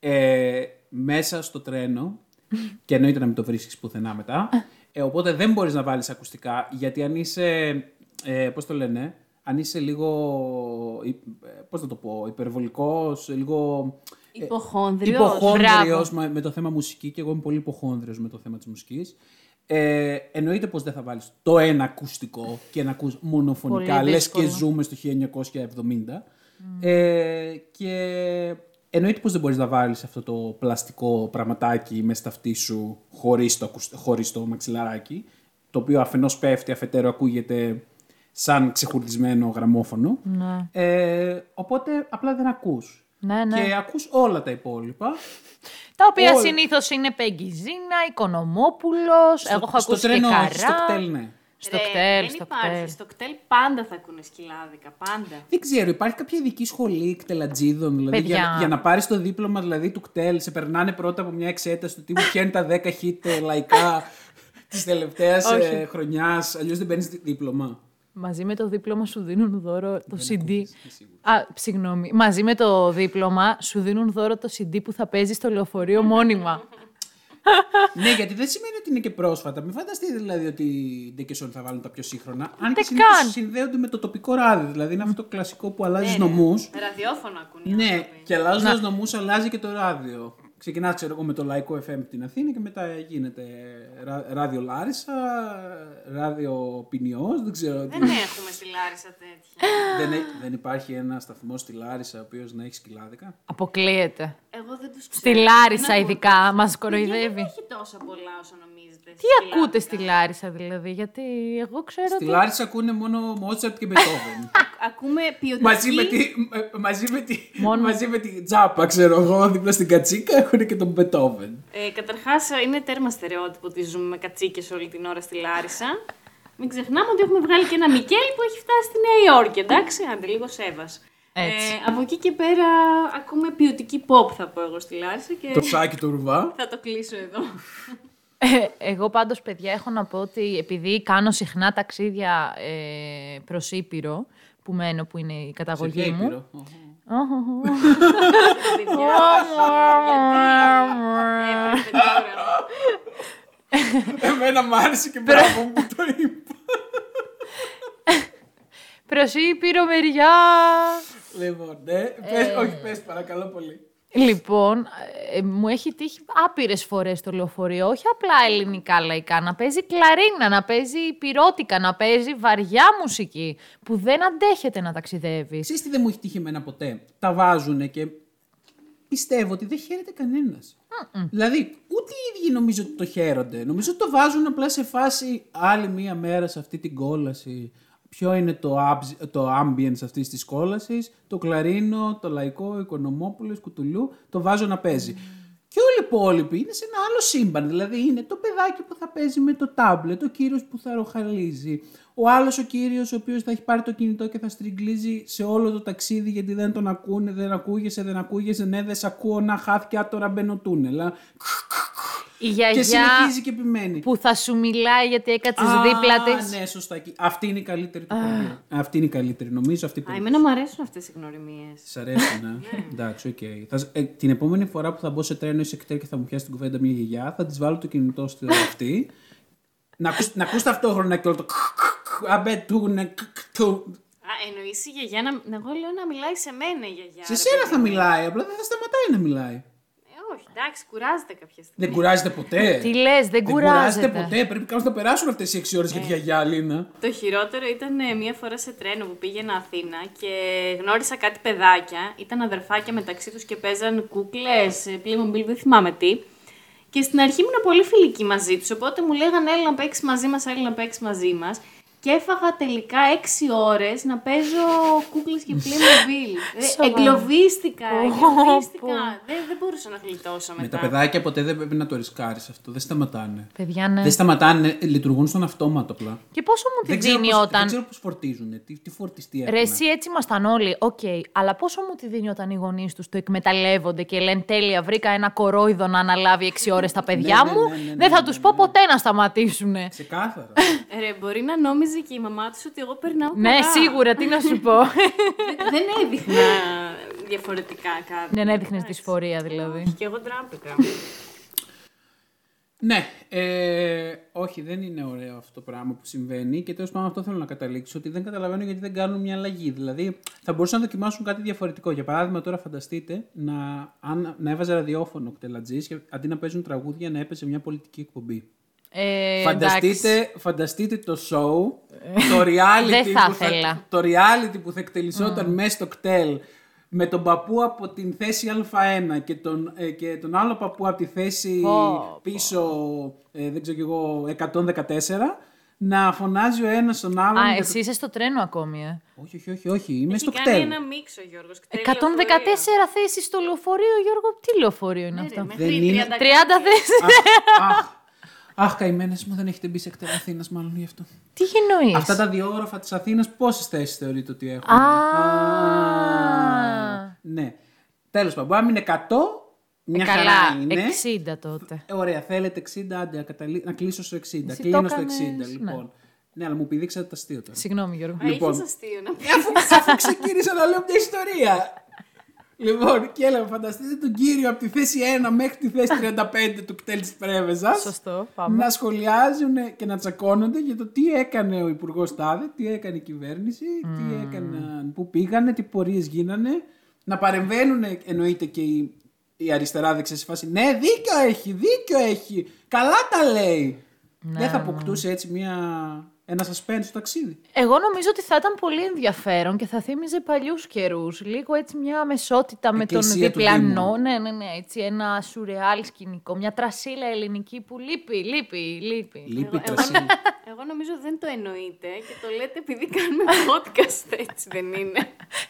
ε, μέσα στο τρένο και εννοείται να μην το βρίσκεις πουθενά μετά. Ε, οπότε δεν μπορείς να βάλεις ακουστικά γιατί αν είσαι, ε, πώς το λένε, αν είσαι λίγο, υ- ε, πώς να το πω, υπερβολικός, λίγο... ε, Υποχόνδριος. Υποχόνδριος με, με το θέμα μουσική και εγώ είμαι πολύ υποχόνδριος με το θέμα της μουσικής. Ε, εννοείται πως δεν θα βάλεις το ένα ακουστικό και να ακούς μονοφωνικά, Πολύ λες και δύσκολο. ζούμε στο 1970. Ε, και εννοείται πως δεν μπορείς να βάλεις αυτό το πλαστικό πραγματάκι μες στα αυτή σου χωρίς το, ακουσ- χωρίς το μαξιλαράκι, το οποίο αφενός πέφτει, αφετέρου ακούγεται σαν ξεχουρδισμένο γραμμόφωνο. Ναι. Ε, οπότε απλά δεν ακούς. Ναι, ναι. Και ακούς όλα τα υπόλοιπα. Τα οποία Όλα. συνήθως είναι Πέγγιζίνα, Οικονομόπουλος, εγώ έχω στο ακούσει και τρένο, καρά. όχι, στο κτέλ, ναι. Στο Ρε, κτέλ, δεν στο υπάρχει. κτέλ. Στο κτέλ πάντα θα ακούνε σκυλάδικα. Πάντα. Δεν ξέρω, υπάρχει κάποια ειδική σχολή κτελατζίδων, δηλαδή Παιδιά. για, για να πάρεις το δίπλωμα δηλαδή, του κτέλ, σε περνάνε πρώτα από μια εξέταση του τύπου ποια είναι τα 10 hit ε, λαϊκά της τελευταίας Όχι. χρονιάς. Αλλιώς δεν παίρνεις δίπλωμα. Μαζί με το δίπλωμα σου δίνουν δώρο το CD. Α, συγγνώμη. Μαζί με το δίπλωμα σου δίνουν δώρο το CD που θα παίζεις στο λεωφορείο μόνιμα. Ναι, γιατί δεν σημαίνει ότι είναι και πρόσφατα. Μην φανταστείτε δηλαδή ότι οι Ντεκεσόν θα βάλουν τα πιο σύγχρονα. Αν και Ούτε συνήθως καν. συνδέονται με το τοπικό ράδιο. Δηλαδή είναι αυτό το κλασικό που αλλάζει Ναι, ναι. νομούς. Ραδιόφωνο ακούνε. οι Ναι, άνθρωποι. και αλλάζοντας νομούς αλλάζει και το ράδιο. Ξεκινάς, ξέρω εγώ, με το λαϊκό FM την Αθήνα και μετά γίνεται ρα- ράδιο Λάρισα, ράδιο Ποινιό, δεν ξέρω. τι. Δεν έχουμε στη Λάρισα τέτοια. δεν, έ- δεν υπάρχει ένα σταθμό στη Λάρισα ο οποίος να έχει σκυλάδικα; Αποκλείεται. Εγώ δεν τους ξέρω. Στη Λάρισα Δεν ακούω ειδικά τόσα. μας Παιδιά, κοροϊδεύει. Δεν έχει τόσα πολλά όσο νομίζετε. Τι ακούτε στη Λάρισα δηλαδή, γιατί εγώ ξέρω Στη ότι... Λάρισα ακούνε μόνο Μότσαρτ και Μπετόβεν. Ακούμε ποιοτική. μαζί, με τη, ε, μαζί, με τη, Μόνο- μαζί με τη τζάπα, ξέρω εγώ, δίπλα στην κατσίκα έχουν και τον Μπετόβεν. Ε, Καταρχάς, είναι τέρμα στερεότυπο ότι ζούμε με κατσίκες όλη την ώρα στη Λάρισα. Μην ξεχνάμε ότι έχουμε βγάλει και ένα Μικέλ που έχει φτάσει στη Νέα Υόρκη, εντάξει, άντε λίγο σέβας. Έτσι. Ε, από εκεί και πέρα ακούμε ποιοτική pop, θα πω εγώ στη Λάρισα και Το σάκι του ρουβά. θα το κλείσω εδώ. Ε, εγώ πάντως, παιδιά, έχω να πω ότι επειδή κάνω συχνά ταξίδια ε, προς Ήπειρο, που μένω, που είναι η καταγωγή Σε ποια μου. Ήπειρο; Παιδιά, γιατί έπρεπε τώρα. Εμένα μ' άρεσε και μπράβο μου που το είπα. Προς Ήπειρο μεριά! Λοιπόν, ναι. Πες, όχι, πες παρακαλώ πολύ. Λοιπόν, ε, μου έχει τύχει άπειρες φορές το λεωφορείο, όχι απλά ελληνικά λαϊκά, να παίζει κλαρίνα, να παίζει πυρότικα, να παίζει βαριά μουσική, που δεν αντέχεται να ταξιδεύει. Ξέρεις τι δεν μου έχει τύχει εμένα ποτέ; Τα βάζουνε και πιστεύω ότι δεν χαίρεται κανένας. Δηλαδή, ούτε οι ίδιοι νομίζω ότι το χαίρονται. Νομίζω ότι το βάζουν απλά σε φάση άλλη μία μέρα σε αυτή την κόλαση. Ποιο είναι το, abs- το ambience αυτής της κόλασης, το κλαρίνο, το λαϊκό, οικονομόπουλος, κουτουλού, το βάζω να παίζει. Και όλοι οι υπόλοιποι είναι σε ένα άλλο σύμπαν. Δηλαδή είναι το παιδάκι που θα παίζει με το τάμπλετ, ο κύριος που θα ροχαλίζει, ο άλλος ο κύριος ο οποίος θα έχει πάρει το κινητό και θα στριγκλίζει σε όλο το ταξίδι γιατί δεν τον ακούνε, δεν ακούγεσαι, δεν ακούγεσαι, ναι δεν σε ακούω, να χάθηκε, α, τώρα μπαίνω τούνελ. Α. Η Και γιαγιά συνεχίζει και επιμένει. που θα σου μιλάει γιατί έκατσε Α, δίπλα της. Ναι, σωστά. εκεί. Αυτή είναι η καλύτερη του χαρακτήρα. Αυτή είναι η καλύτερη. Νομίζω αυτή που. Α, εμένα μου αρέσουν αυτές οι γνωριμίες. Σ' αρέσει, ναι. Εντάξει, οκ. Θα σ- ε, την επόμενη φορά που θα μπω σε τρένο ή σε κτέρ και θα μου πιάσει την κουβέντα μια γιαγιά, θα της βάλω το κινητό στη αυτή. να, ακούς, να ακούς ταυτόχρονα και όλο το. Αμπέ του, ναι, κ, κ, του. Α, εννοείς η γιαγιά να. Εγώ λέω να μιλάει σε μένα η γιαγιά. Σε ρε σένα παιδί θα μου. μιλάει, απλά δεν θα σταματάει να μιλάει. Ε, όχι, εντάξει, κουράζεται κάποια στιγμή. Δεν κουράζεται ποτέ. Τι λες, δεν Δεν κουράζεται κουράζεται. ποτέ. Πρέπει κάπως να περάσουν αυτές οι 6 ώρες για τη γιαγιά, Λίνα. Το χειρότερο ήταν ε, μία φορά σε τρένο που πήγαινα Αθήνα και γνώρισα κάτι παιδάκια. Ήταν αδερφάκια μεταξύ τους και παίζαν κούκλες, ε, Playmobil, δεν θυμάμαι τι. Και στην αρχή ήμουν πολύ φιλική μαζί τους, οπότε μου λέγανε έλα να παίξεις μαζί μας, έλα να παίξεις μαζί μας. Και έφαγα τελικά 6 ώρες να παίζω κούκλες και Playmobil. Ε, Σοβαρά. εγκλωβίστηκα, Πω, εγκλωβίστηκα. πω. Δεν, δεν μπορούσα να γλιτώσω μετά. Με τα παιδάκια ποτέ δεν πρέπει να το ρισκάρεις αυτό. Δεν σταματάνε. Παιδιά, ναι. Δεν σταματάνε, λειτουργούν στον αυτόματο απλά. Και πόσο μου τη Δεν ξέρω, δίνει πώς, όταν. δεν ξέρω πώς φορτίζουν, τι, τι φορτιστή έχουν. Ρε, εσύ έτσι ήμασταν όλοι. Οκ, αλλά πόσο μου τη δίνει όταν οι γονείς τους το εκμεταλλεύονται και λένε Τέλεια, βρήκα ένα κορόιδο να αναλάβει 6 ώρες τα παιδιά ναι, μου. ναι, ναι, ναι, δεν θα ναι, τους ναι, πω ναι. ποτέ να σταματήσουν. Ξεκάθαρα. Ρε, μπορεί να νόμιζε και η μαμά του ότι εγώ περνάω ναι, καλά. σίγουρα, τι να σου πω. Δεν έδειχνα διαφορετικά κάτι. Δεν έδειχνες δυσφορία δηλαδή. Και εγώ ντράπηκα. ναι, ε, όχι, δεν είναι ωραίο αυτό το πράγμα που συμβαίνει και τέλος πάντων αυτό θέλω να καταλήξω ότι δεν καταλαβαίνω γιατί δεν κάνουν μια αλλαγή. Δηλαδή, θα μπορούσαν να δοκιμάσουν κάτι διαφορετικό. Για παράδειγμα, τώρα φανταστείτε να, αν, να έβαζε ραδιόφωνο ο κτελατζής και αντί να παίζουν τραγούδια να έπαιζε μια πολιτική εκπομπή. Ε, Φανταστείτε, φανταστείτε το show, το reality, Δεν θα που ήθελα. το reality που θα εκτελισόταν μέσα στο κτέλ με τον παππού από την θέση Α1 και τον, ε, και τον άλλο παππού από τη θέση Πω, πω. πίσω, ε, δεν ξέρω κι εγώ, 114, να φωνάζει ο ένας στον άλλον. Α, για το- εσύ είσαι στο τρένο ακόμη, ε. Όχι, όχι, όχι, όχι, είμαι Έχει στο κάνει κτέλ. ένα μίξο, Γιώργος. κτέλ 114 θέσεις στο λεωφορείο, Γιώργο. Τι λεωφορείο είναι λεωφορείο. αυτό; Ναι, ρε, Δεν μέχρι είναι- 30 30 θέσεις. αχ, αχ, καημένες μου, δεν έχετε μπει σε κτέλ Αθήνας μάλλον γι' αυτό. Τι εννοεί. Αυτά τα δύο όροφα της Αθήνας πόσες θέσεις θεωρείτε ότι έχουν; Α. Ναι. Τέλος πάντων, μπορεί να είναι 100, μια Ε, χαρά καλά, είναι. 60 τότε. Ε, Ωραία, θέλετε 60, άντε, να, καταλή- να κλείσω στο 60. Εσύ Κλείνω το στο 60, έκανες, λοιπόν. Ναι. αλλά μου πηδήξατε τα αστείο τώρα. Συγγνώμη, Γιώργο. Α, Λοιπόν. Έχεις αστείο να πεις. αφού, αφού ξεκίνησα να λέω μια ιστορία. Λοιπόν, και έλεγα, φανταστείτε τον κύριο από τη θέση 1 μέχρι τη θέση 35 του κτέλ της Πρέβεζας Σωστό, πάμε. να σχολιάζουν και να τσακώνονται για το τι έκανε ο Υπουργός Τάδε, τι έκανε η κυβέρνηση, τι έκαναν, πού πήγανε, τι πορείες γίνανε. Να παρεμβαίνουν εννοείται και η, η αριστερά δεξιά σε φάση. Ναι, δίκιο έχει, δίκιο έχει. Καλά τα λέει. Δεν θα αποκτούσε έτσι μια, ένα suspense στο ταξίδι. Εγώ νομίζω ότι θα ήταν πολύ ενδιαφέρον και θα θύμιζε παλιούς καιρούς. Λίγο έτσι μια μεσότητα με τον Εκκλησία του διπλανό. Δήμου. Ναι, ναι, ναι. Έτσι ένα σουρεάλ σκηνικό. Μια τρασίλα ελληνική που λείπει, λείπει, λείπει. Λείπει Εγώ, το εγώ, σύν. εγώ νομίζω δεν το εννοείτε και το λέτε επειδή κάνουμε podcast έτσι δεν είναι.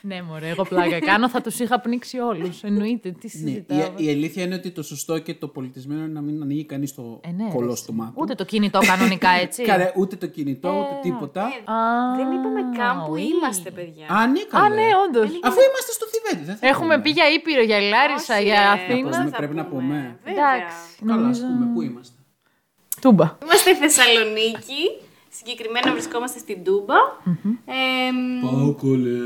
ναι, μωρέ, εγώ πλάκα κάνω, θα τους είχα πνίξει όλους. Εννοείται, τι Ναι, συζητάμε. η, η αλήθεια είναι ότι το σωστό και το πολιτισμένο είναι να μην ανοίγει κανείς το Ε, ναι, ρε, κολόστομά του. Ούτε το κινητό κανονικά, έτσι. Καρέ, ούτε το κινητό, ούτε τίποτα. Ε, Α, δεν είπαμε καν που ουί. είμαστε, παιδιά. Α, ναι, Α, καλέ. ναι, όντως. Αφού είμαστε στο Θιβέτη, δεν θα Έχουμε πούμε. πει για Ήπειρο, για Λάρισα, Όχι, για ρε, Αθήνα. Πώς δεν με θα πρέπει να πούμε. Βέβαια. Εντάξει, Καλά, ας νομίζω. πούμε, πού είμαστε. Τούμπα. Είμαστε στη Θεσσαλονίκη. Συγκεκριμένα βρισκόμαστε στην Τούμπα. Ε, μ, Πάω κολέ,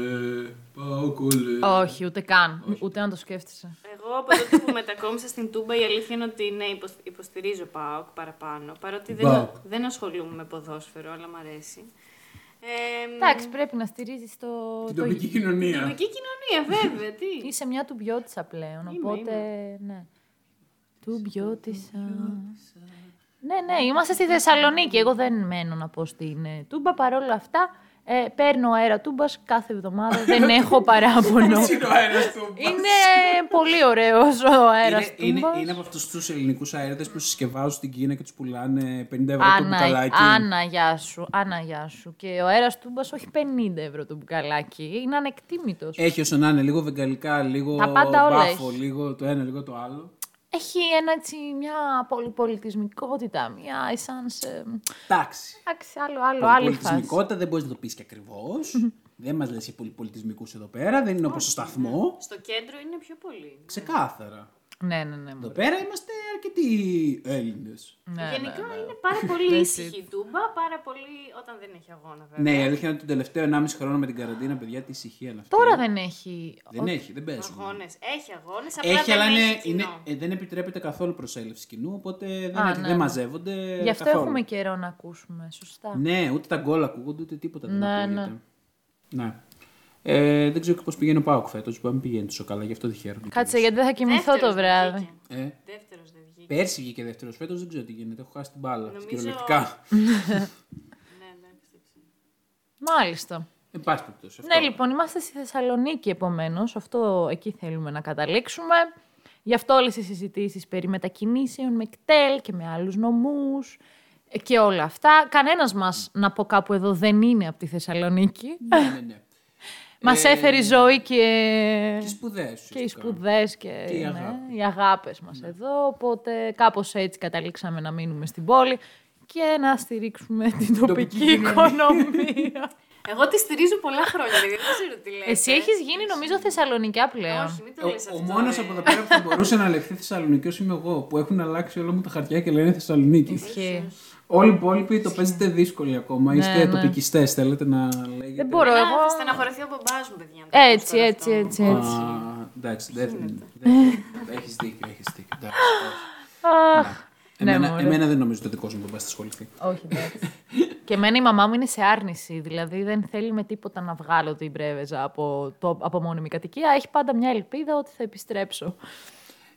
πάω κολέ. Όχι, ούτε καν. Ούτε να το σκέφτεσαι. εγώ από τότε που μετακόμισα στην Τούμπα η αλήθεια είναι ότι ναι, υποσ- υποστηρίζω ΠΑΟΚ παραπάνω. Παρότι δεν, ΠΑΟΚ. δεν ασχολούμαι με ποδόσφαιρο, αλλά μου αρέσει. Ε, μ, Εντάξει, πρέπει να στηρίζεις το. Την το- τοπική κοινωνία. Τοπική κοινωνία, βέβαια. Τι. Είσαι μια τουμπιώτησα πλέον, Είμαι, οπότε. Ναι. Τουμπιώτησα. Ναι, ναι, είμαστε στη Θεσσαλονίκη. Εγώ δεν μένω να πω στην ε, Τούμπα. Παρόλα αυτά, ε, παίρνω αέρα Τούμπας κάθε εβδομάδα. δεν έχω παράπονο. Είναι ο αέρας του. είναι πολύ ωραίος ο αέρας Είναι, είναι, Τούμπας. είναι από αυτούς τους ελληνικούς αέριδες που συσκευάζουν στην Κίνα και τους πουλάνε 50 ευρώ το Άννα, μπουκαλάκι. Άννα, γεια σου. Άννα, γεια σου. Και ο αέρας Τούμπας, όχι 50 ευρώ το μπουκαλάκι. Είναι ανεκτήμητος. Έχει όσο να είναι λίγο βεγγαλικά, λίγο Τα πάντα όλα μπάφο, έχει. λίγο το ένα, λίγο το άλλο. Έχει ένα, έτσι, μια πολυπολιτισμικότητα, μια essence. ε, Εντάξει. Εντάξει, άλλο, άλλο, άλλη φάση. Πολιτισμικότητα δεν μπορείς να το πεις και ακριβώς. δεν μας λες για πολυπολιτισμικούς εδώ πέρα, δεν είναι όπως στο σταθμός. Στο κέντρο είναι πιο πολύ. Ξεκάθαρα. Ναι, ναι, ναι. Εδώ μωρέ. πέρα είμαστε αρκετοί Έλληνες. Ναι, Γενικά ναι, ναι. είναι πάρα πολύ Δεν ήσυχη η Τούμπα, πάρα πολύ όταν δεν έχει αγώνα βέβαια. Ναι, η αλήθεια είναι ότι τον τελευταίο 1,5 χρόνο με την καραντίνα, παιδιά, τι ησυχία είναι αυτή. Τώρα δεν έχει. Δεν έχει, δεν παίζουν. Αγώνες. Έχει αγώνες, απλά Έχει, δεν αλλά είναι, έχει κοινό. είναι, ε, δεν επιτρέπεται καθόλου προσέλευση κοινού, οπότε δεν, Α, έχει- ναι, δεν ναι. μαζεύονται. Γι' αυτό καθόλου. έχουμε καιρό να ακούσουμε. Σωστά. Ναι, ούτε τα γκολ ακούγονται, ούτε τίποτα δεν Ναι, ακούγεται. Ναι. Ε, δεν ξέρω πώς πηγαίνει ο Πάοκ φέτος, που μην πηγαίνει τόσο καλά, γι' αυτό δεν χαίρομαι. Κάτσε γιατί δεν θα κοιμηθώ Δεύτερος το δεν βράδυ. βγήκε. Ε, Δεύτερος δεν βγήκε. πέρσι βγήκε δεύτερος, φέτος δεν ξέρω τι γίνεται. Έχω χάσει την μπάλα. Νομίζω- Κυριολεκτικά. Ναι, εντάξει, δεν ξέρω. Μάλιστα. Εν πάση περιπτώσει. Ναι, λοιπόν, είμαστε στη Θεσσαλονίκη επομένως. Αυτό εκεί θέλουμε να καταλήξουμε. Γι' αυτό όλες οι συζητήσεις περί μετακινήσεων με κτέλ και με άλλους νομούς και όλα αυτά. Κανένας μας, να πω κάπου εδώ, δεν είναι από τη Θεσσαλονίκη. Ναι, ναι, ναι. Μας Ε, έφερε η ζωή και, Και σπουδές. και οι σπουδές και, Και η ναι, αγάπη. οι αγάπες μας εδώ. Οπότε κάπως έτσι καταλήξαμε να μείνουμε στην πόλη και να στηρίξουμε την τοπική κοινωνία. οικονομία. Εγώ τη στηρίζω πολλά χρόνια, δηλαδή δεν ξέρω τι λέτε. Εσύ έχεις γίνει νομίζω Θεσσαλονικιά πλέον. Όχι, μην το Ο, λες ο αυτό. μόνος ρε. από εδώ πέρα που θα μπορούσε να λεχθεί Θεσσαλονίκη είμαι εγώ, που έχουν αλλάξει όλα μου τα χαρτιά και λένε Θεσσαλονίκη. Ισχύει. Όλοι οι υπόλοιποι το παίζετε δύσκολοι ακόμα. Ναι, Είστε ναι. τοπικιστές, θέλετε να λέγετε. Δεν μπορώ, Εμένα εγώ. Θα στεναχωρηθεί ο μπαμπάς μου, παιδιά. αν το Έτσι, ακούς τώρα έτσι, αυτό. έτσι, έτσι. Α, εντάξει, δεν. Έχεις δίκιο, έχεις δίκιο. εντάξει, όχι. Αχ. Ναι, Εμένα, μωρέ. εμένα δεν νομίζω ότι ο δικός μου μπαμπάς θα ασχοληθεί. Όχι, εντάξει. και εμένα η μαμά μου είναι σε άρνηση. Δηλαδή δεν θέλει με τίποτα να βγάλω την πρέβεζα από, το, από μόνιμη κατοικία. Έχει πάντα μια ελπίδα ότι θα επιστρέψω.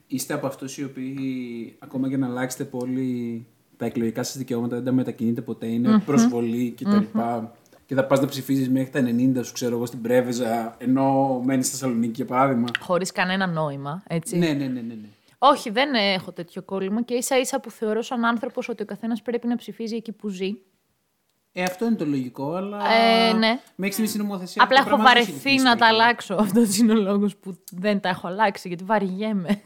Είστε από αυτούς οι οποίοι ακόμα και να αλλάξετε πολύ τα εκλογικά σας δικαιώματα, δεν τα μετακινείτε ποτέ, είναι προσβολή κτλ. Και θα πας να ψηφίζεις μέχρι τα 90 σου, ξέρω εγώ, στην Πρέβεζα, ενώ μένεις στη Θεσσαλονίκη για παράδειγμα. Χωρίς κανένα νόημα, έτσι. Ναι, ναι, ναι, ναι. ναι. Όχι, δεν έχω τέτοιο κόλλημα και ίσα ίσα που θεωρώ σαν άνθρωπος ότι ο καθένας πρέπει να ψηφίζει εκεί που ζει. Ε, αυτό είναι το λογικό, αλλά. Ε, ναι. Μέχρι στιγμής στην νομοθεσία. Απλά αυτό το έχω πράγμα δεν έχει βαρεθεί ρυθμίσει να τα πολύ καλά. αλλάξω. Αυτός είναι ο λόγος που δεν τα έχω αλλάξει, γιατί βαριέμαι.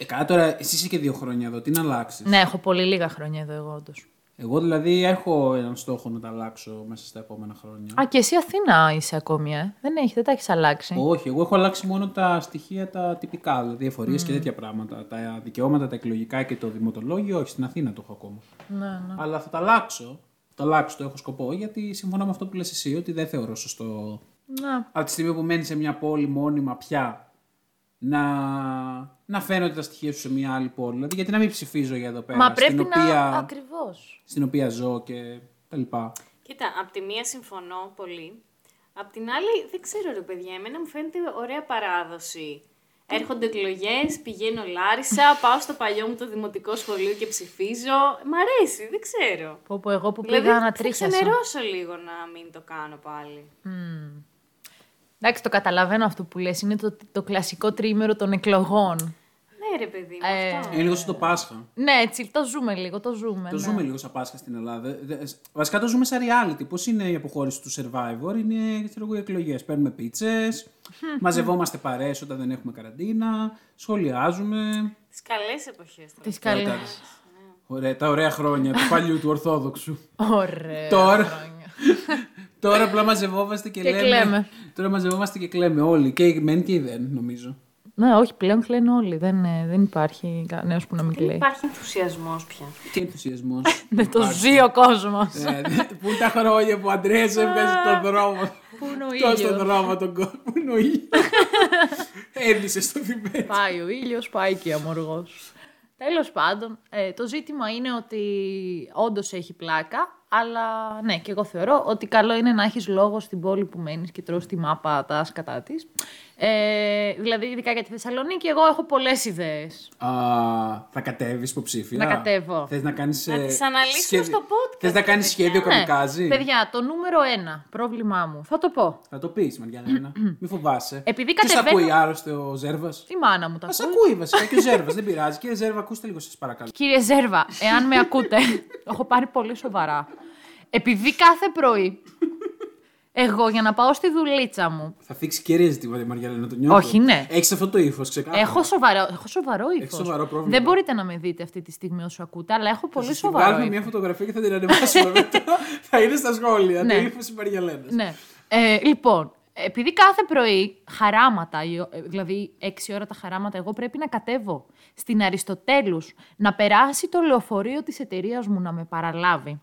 Ε, καλά τώρα, εσύ είσαι και δύο χρόνια εδώ, τι να αλλάξεις; ναι, έχω πολύ λίγα χρόνια εδώ εγώ όντως. Εγώ δηλαδή έχω έναν στόχο να τα αλλάξω μέσα στα επόμενα χρόνια. Α, και εσύ Αθήνα είσαι ακόμη, ε. Δεν έχει, δεν τα έχεις αλλάξει. Όχι, εγώ έχω αλλάξει μόνο τα στοιχεία τα τυπικά, δηλαδή εφορίες και τέτοια πράγματα. Τα δικαιώματα, τα εκλογικά και το δημοτολόγιο, όχι, στην Αθήνα το έχω ακόμα. Ναι, ναι. Αλλά θα τα αλλάξω. Θα τα αλλάξω, το έχω σκοπό, γιατί συμφωνώ με αυτό που λες εσύ, ότι δεν θεωρώ σωστό. Να. Από τη στιγμή που μένει σε μια πόλη μόνιμα πια, να, να φαίνονται τα στοιχεία σου σε μια άλλη πόλη. Δηλαδή, γιατί να μην ψηφίζω για εδώ πέρα, Μα πρέπει στην, οποία, να. Ακριβώς. στην οποία ζω και τα λοιπά. Κοίτα, απ' τη μία συμφωνώ πολύ. Απ' την άλλη, δεν ξέρω ρε παιδιά, εμένα μου φαίνεται ωραία παράδοση. Έρχονται εκλογές, πηγαίνω Λάρισα, πάω στο παλιό μου το δημοτικό σχολείο και ψηφίζω. Μ' αρέσει, δεν ξέρω. Πω, πω, εγώ που Δηλαδή, πήγα να θα τρίχιασα. ξενερώσω λίγο να μην το κάνω πάλι. Εντάξει, το καταλαβαίνω αυτό που λες. Είναι το, το κλασικό τρίμερο των εκλογών. Ναι, ρε παιδί μου, Ε, αυτό. Είναι λίγο σαν το Πάσχα. Ναι, έτσι, το ζούμε λίγο, το ζούμε. Το ναι. ζούμε λίγο σαν Πάσχα στην Ελλάδα. Δε- Βασικά το ζούμε σαν reality. Πώς είναι η αποχώρηση του survivor, είναι ξέρω εγώ, οι εκλογές. Παίρνουμε πίτσες, μαζευόμαστε παρέες όταν δεν έχουμε καραντίνα, σχολιάζουμε. Τις καλές εποχές. Τις καλές. Τα- Ωραία, τα ωραία χρόνια του παλιού του Ορθόδοξου. Ωραία. Τώρα. Χρόνια. Τώρα απλά μαζευόμαστε και, Και λέμε. κλαίμε. Τώρα μαζευόμαστε και κλαίμε όλοι. Και οι μεν και οι δεν, νομίζω. Ναι, όχι, πλέον κλαίνουν όλοι. Δεν, ε, δεν υπάρχει κανένας που να μην Δεν κλαίει. υπάρχει ενθουσιασμός πια. Τι ενθουσιασμός. Δεν το ζει ο κόσμος. Πού είναι τα χρόνια που ο Αντρέας έβγαζε τον δρόμο; Πού είναι ο Τόσο στον ήλιος; δρόμο τον κόσμο. Πού είναι ο ήλιος; Έδισε στο διπέτσι. Πάει ο ήλιος, πάει και αμοργός. Τέλος πάντων, ε, το ζήτημα είναι ότι όντως έχει πλάκα, αλλά ναι, και εγώ θεωρώ ότι καλό είναι να έχεις λόγο στην πόλη που μένεις και τρως τη μάπα τα σκατά της. Ε, δηλαδή, ειδικά για τη Θεσσαλονίκη, εγώ έχω πολλές ιδέες. Α, θα κατέβεις υποψήφια; Να κατέβω. Θες να κάνεις. Να τις αναλύσουμε στο podcast, Θες να ρε κάνεις παιδιά. σχέδιο Ναι, καμικάζι; παιδιά, το νούμερο ένα πρόβλημά μου. Θα το πω. Θα το πεις, Μαριάννα. Μη φοβάσαι. Επειδή Ποιος κατεβαίνω- ακούει άρρωστο ο Ζέρβας; Η μάνα μου τα Α ακούει. ακούει βασικά και ο Ζέρβας. δεν πειράζει. Κύριε Ζέρβα, ακούστε λίγο, σας παρακαλώ. Κύριε Ζέρβα, εάν με ακούτε, το έχω πάρει πολύ σοβαρά. Επειδή κάθε πρωί, εγώ για να πάω στη δουλίτσα μου, Θα θίξει κυρία ζητήματα η Μαριάννα, το νιώθω. Όχι, ναι. Έχεις αυτό το ύφος, ξεκάθαρα. έχω σοβαρό, έχω σοβαρό ύφος. σοβαρό πρόβλημα. Δεν μπορείτε να με δείτε αυτή τη στιγμή όσο ακούτε, αλλά έχω πολύ Θα σας σοβαρό βγάλουμε ύφος. μια φωτογραφία και θα την ανεβάσουμε μετά. θα είναι στα σχόλια. Ναι. Το ύφος η Μαριαλένα. Ναι. Ε, λοιπόν, επειδή κάθε πρωί χαράματα, η ο- ε, δηλαδή 6 ώρα τα χαράματα, εγώ πρέπει να κατέβω στην Αριστοτέλους, να περάσει το λεωφορείο της εταιρείας μου να με παραλάβει.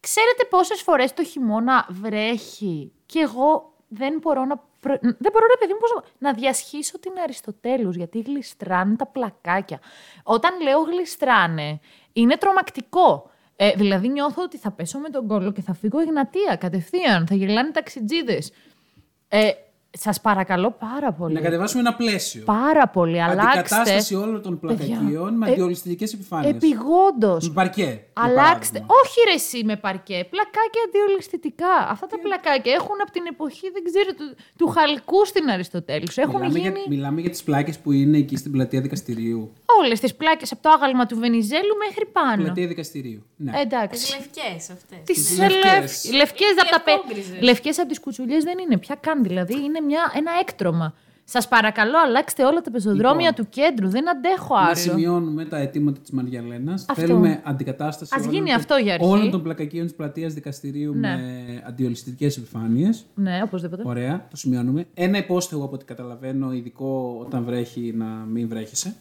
Ξέρετε πόσες φορές το χειμώνα βρέχει και εγώ δεν μπορώ να... προ- Δεν μπορώ, ρε παιδί μου, πώς να- να διασχίσω την Αριστοτέλους, γιατί γλιστράνε τα πλακάκια. Όταν λέω γλιστράνε, είναι τρομακτικό. Ε, δηλαδή νιώθω ότι θα πέσω με τον κόλλο και θα φύγω Εγνατία κατευθείαν. Θα γελάνε ταξιτζίδες. Ε, σας παρακαλώ πάρα πολύ. Να κατεβάσουμε ένα πλαίσιο. Πάρα πολύ. Αλλάξτε. Αντικατάσταση όλων των πλακακίων με ε, αντιολιστικέ επιφάνειες. Επιγόντως. Με παρκέ. για Αλλάξτε. παράδειγμα. Όχι ρε εσύ με παρκέ. Πλακάκια αντιολισθητικά. Αυτά τα πλακάκια έχουν από την εποχή, δεν ξέρω, του, του Χαλκού στην Αριστοτέλους. Έχουν Μιλάμε, γίνει για, μιλάμε για τις πλάκες που είναι εκεί στην πλατεία δικαστηρίου. όλες τις πλάκες από το άγαλμα του Βενιζέλου μέχρι πάνω. Πλατεία δικαστηρίου. Ναι. Ε, Εντάξει. Τις λευκές αυτές. Τις Τις λευκές. λευκές. Λευκές από τα πε... λευκόγκριζες. Λευκές από τις κουτσουλιές δεν είναι πια καν. Δηλαδή είναι μια, ένα έκτρωμα. Σας παρακαλώ αλλάξτε όλα τα πεζοδρόμια Λοιπόν. του κέντρου. Δεν αντέχω Να άλλο. σημειώνουμε τα αιτήματα της Μαριαλένας. Αυτό. Θέλουμε αντικατάσταση Ας όλων γίνει των- αυτό για αρχή. όλων των πλακακίων της πλατείας δικαστηρίου Ναι. με αντιολιστικέ επιφάνειες. Ναι, οπωσδήποτε. Ωραία, το σημειώνουμε. Ένα υπόστεγο από ό,τι καταλαβαίνω, ειδικό όταν βρέχει να μην βρέχεσαι.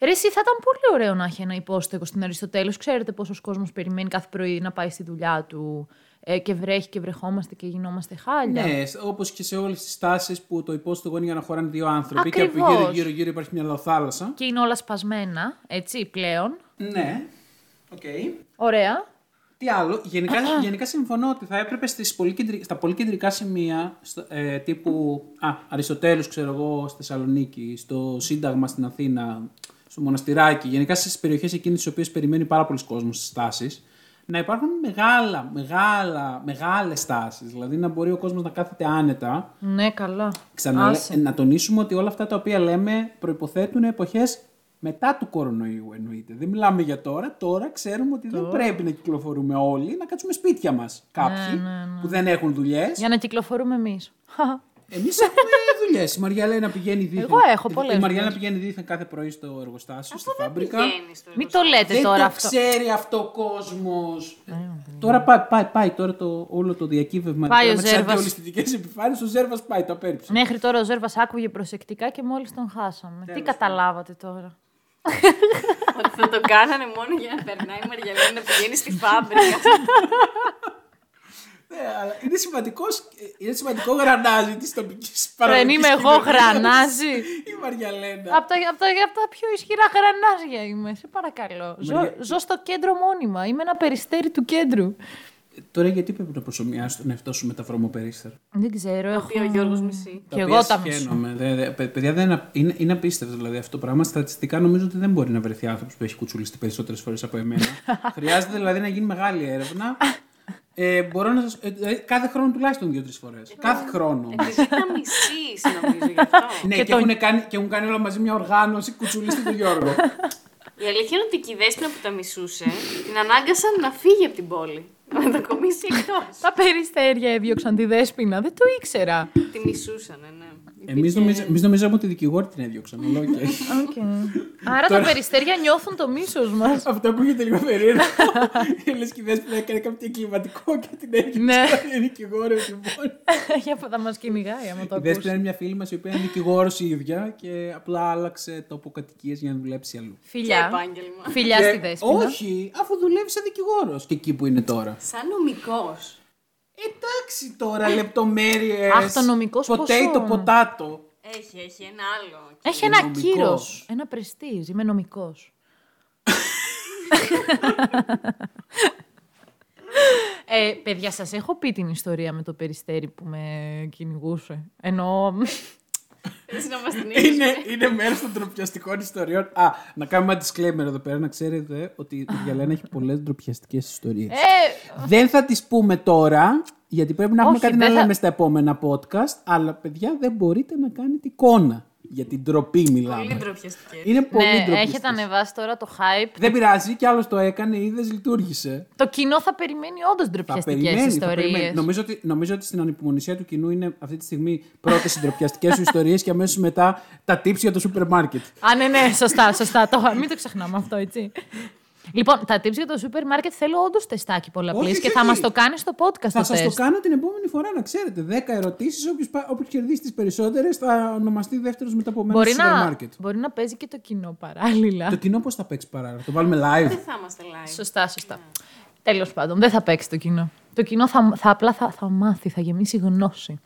Ρε, εσύ θα ήταν πολύ ωραίο να έχει ένα υπόστεγο στην Αριστοτέλους. Ξέρετε πόσος κόσμος περιμένει κάθε πρωί να πάει στη δουλειά του ε, και βρέχει και βρεχόμαστε και γινόμαστε χάλια. Ναι, όπως και σε όλες τις τάσεις που το υπόστεγο είναι για να χωράνε δύο άνθρωποι και Ακριβώς. από γύρω-γύρω γύρω υπάρχει μια λαοθάλασσα. Και είναι όλα σπασμένα, έτσι, πλέον. Ναι. Οκ. Ωραία. Τι άλλο, γενικά, γενικά συμφωνώ ότι θα έπρεπε στις πολύ κεντρι- στα πολύ κεντρικά σημεία, στο- ε, τύπου α, Αριστοτέλους, ξέρω εγώ, στη Θεσσαλονίκη, στο Σύνταγμα στην Αθήνα, στο Μοναστηράκι, γενικά στις περιοχές εκείνες τις οποίες περιμένει πάρα πολλοί κόσμος στις στάσεις, να υπάρχουν μεγάλα, μεγάλα, μεγάλες στάσεις. Δηλαδή να μπορεί ο κόσμος να κάθεται άνετα. Ναι, καλά. Ξαναλέ, Άσε. να τονίσουμε ότι όλα αυτά τα οποία λέμε προϋποθέτουν εποχές μετά του κορονοϊού εννοείται. Δεν μιλάμε για τώρα. Τώρα ξέρουμε ότι δεν πρέπει να κυκλοφορούμε όλοι, να κάτσουμε σπίτια μας κάποιοι που δεν έχουν δουλειές. Ναι, Για να κυκλοφορούμε εμείς. Εμείς έχουμε δουλειές. Η Μαριαλένα πηγαίνει δίθεν. Εγώ έχω πολλές Η Μαριαλένα δουλειές. πηγαίνει δίθεν κάθε πρωί στο εργοστάσιο, στη φάμπρικα. Πηγαίνεις στο Μην το λέτε Δεν τώρα το αυτό. ξέρει αυτό ο κόσμος. Τώρα πάει, πάει, πάει τώρα το, όλο το διακύβευμα Πάει τώρα ο με τις Ζέρβας. αντιολιστικές επιφάνειες. Ο Ζέρβας πάει, το απέρριψε. Μέχρι τώρα ο Ζέρβας άκουγε προσεκτικά και μόλις τον χάσαμε. Τι καταλάβατε τώρα; Ότι θα το κάνανε μόνο για να περνάει η Μαριαλένα να πηγαίνει στη φάμπρικα. Ναι, αλλά είναι σημαντικός, είναι σημαντικό γρανάζι της τοπικής Δεν παραγωγής. είμαι εγώ γρανάζι. Η Μαριαλένα. Από τα, απ' τα, απ' τα πιο ισχυρά γρανάζια είμαι, σε παρακαλώ. Ζω, Μαρια- ζω στο κέντρο μόνιμα. Είμαι ένα περιστέρι του κέντρου. Τώρα γιατί πρέπει να προσωμιάσει τον εαυτό σου με τα βρωμοπερίστερα. Δεν ξέρω, έχω... Πει ο Γιώργος μισή. Και εγώ τα μισώ. μισώ. Δε, δε, παι- παιδιά, δεν, είναι- είναι, είναι απίστευτο δηλαδή αυτό το πράγμα. Στατιστικά νομίζω ότι δεν μπορεί να βρεθεί άνθρωπος που έχει κουτσουλιστεί περισσότερες φορές από εμένα. Χρειάζεται δηλαδή να γίνει μεγάλη έρευνα. Ε, μπορώ να σας, ε, ε, κάθε χρόνο τουλάχιστον δύο-τρεις φορές. κάθε χρόνο. Επειδή τα μισείς νομίζω γι' αυτό. ναι, και, έχουν κάνει, και έχουν κάνει όλα μαζί μια οργάνωση κουτσουλίστη του Γιώργο. Η αλήθεια είναι ότι και η Δέσποινα που τα μισούσε την ανάγκασαν να φύγει από την πόλη. Να μετακομίσει εκτός. Τα περιστέρια έδιωξαν τη Δέσποινα. Δεν το ήξερα. τη μισούσανε, ναι. Εμείς εμείς νομίζαμε ότι οι δικηγόροι την έδιωξαν. αλλά οκ. Άρα τα περιστέρια νιώθουν το μίσος μας. Αυτό ακούγεται λίγο περίεργο. Λες και η Δέσποινα έκανε κάποιο εγκληματικό και την έδιωξε. Ναι. Είναι δικηγόρο λοιπόν. Για θα μας κυνηγάει άμα το Η ακούσει. Δέσποινα είναι μια φίλη μας η οποία είναι δικηγόρος η ίδια και απλά άλλαξε τόπο κατοικίας για να δουλέψει αλλού. Και Φιλιά. επάγγελμα. Φιλιά στη Και- δέσποινα. Όχι, αφού δουλεύει σαν δικηγόρος και εκεί που είναι τώρα. Σαν νομικός. Εντάξει τώρα, λεπτομέρειες. Αχ, το νομικός Potato, ποσό. potato. Έχει, έχει ένα άλλο. Έχει ένα νομικός. κύρος, ένα πρεστίζ. Είμαι νομικός. ε, παιδιά, σας έχω πει την ιστορία με το περιστέρι που με κυνηγούσε. Ενώ... Έτσι να μας την έχεις. είναι, είναι μέρος των ντροπιαστικών ιστοριών. Α, να κάνουμε ένα disclaimer εδώ πέρα, να ξέρετε ότι η Γιαλένα έχει πολλές ντροπιαστικές ιστορίες. ε, Δεν θα τις πούμε τώρα, γιατί πρέπει να έχουμε Όχι, κάτι να δεν θα- λέμε στα επόμενα podcast, αλλά παιδιά δεν μπορείτε να κάνετε εικόνα. Για την ντροπή Πολύ μιλάμε. ντροπιαστικές. Είναι πολύ ναι, ντροπιαστικές. έχετε ανεβάσει τώρα το hype. Δεν πειράζει, κι άλλος το έκανε, είδε, λειτουργήσε. Το κοινό θα περιμένει όντως Θα ντροπιαστικέ περιμένει, θα περιμένει. ιστορίε. Νομίζω ότι, νομίζω ότι στην ανυπομονησία του κοινού είναι αυτή τη στιγμή πρώτες οι ντροπιαστικές σου ιστορίες και αμέσως μετά τα tips για το σούπερ μάρκετ. Α, ναι, ναι, σωστά, σωστά. Το, μην το ξεχνάμε αυτό, έτσι. Λοιπόν, τα tips για το σούπερ μάρκετ θέλω όντως τεστάκι πολλαπλής Όχι, και όχι, θα μας όχι. το κάνεις στο podcast Θα το σας το τεστ. κάνω την επόμενη φορά να ξέρετε. 10 ερωτήσεις. Όποιος κερδίσει τις περισσότερες θα ονομαστεί δεύτερος μετά από μένα Μπορεί στο σούπερ να, μάρκετ. μπορεί να παίζει και το κοινό παράλληλα. Το κοινό πώς θα παίξει παράλληλα; Το βάλουμε live. Δεν θα είμαστε live. Σωστά, σωστά. Τέλος πάντων, δεν θα παίξει το κοινό. Το κοινό θα, θα απλά θα, θα μάθει, θα γεμίσει γνώση.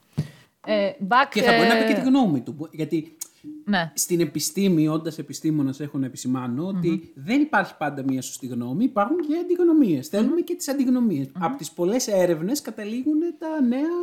Ε, back, Και θα μπορεί να πει και ε, τη γνώμη του. Γιατί Ναι. στην επιστήμη, όντας επιστήμονας, έχω να επισημάνω ότι δεν υπάρχει πάντα μία σωστή γνώμη, υπάρχουν και αντιγνωμίες. Θέλουμε και τις αντιγνωμίες. Από τις πολλές έρευνες καταλήγουν τα νέα.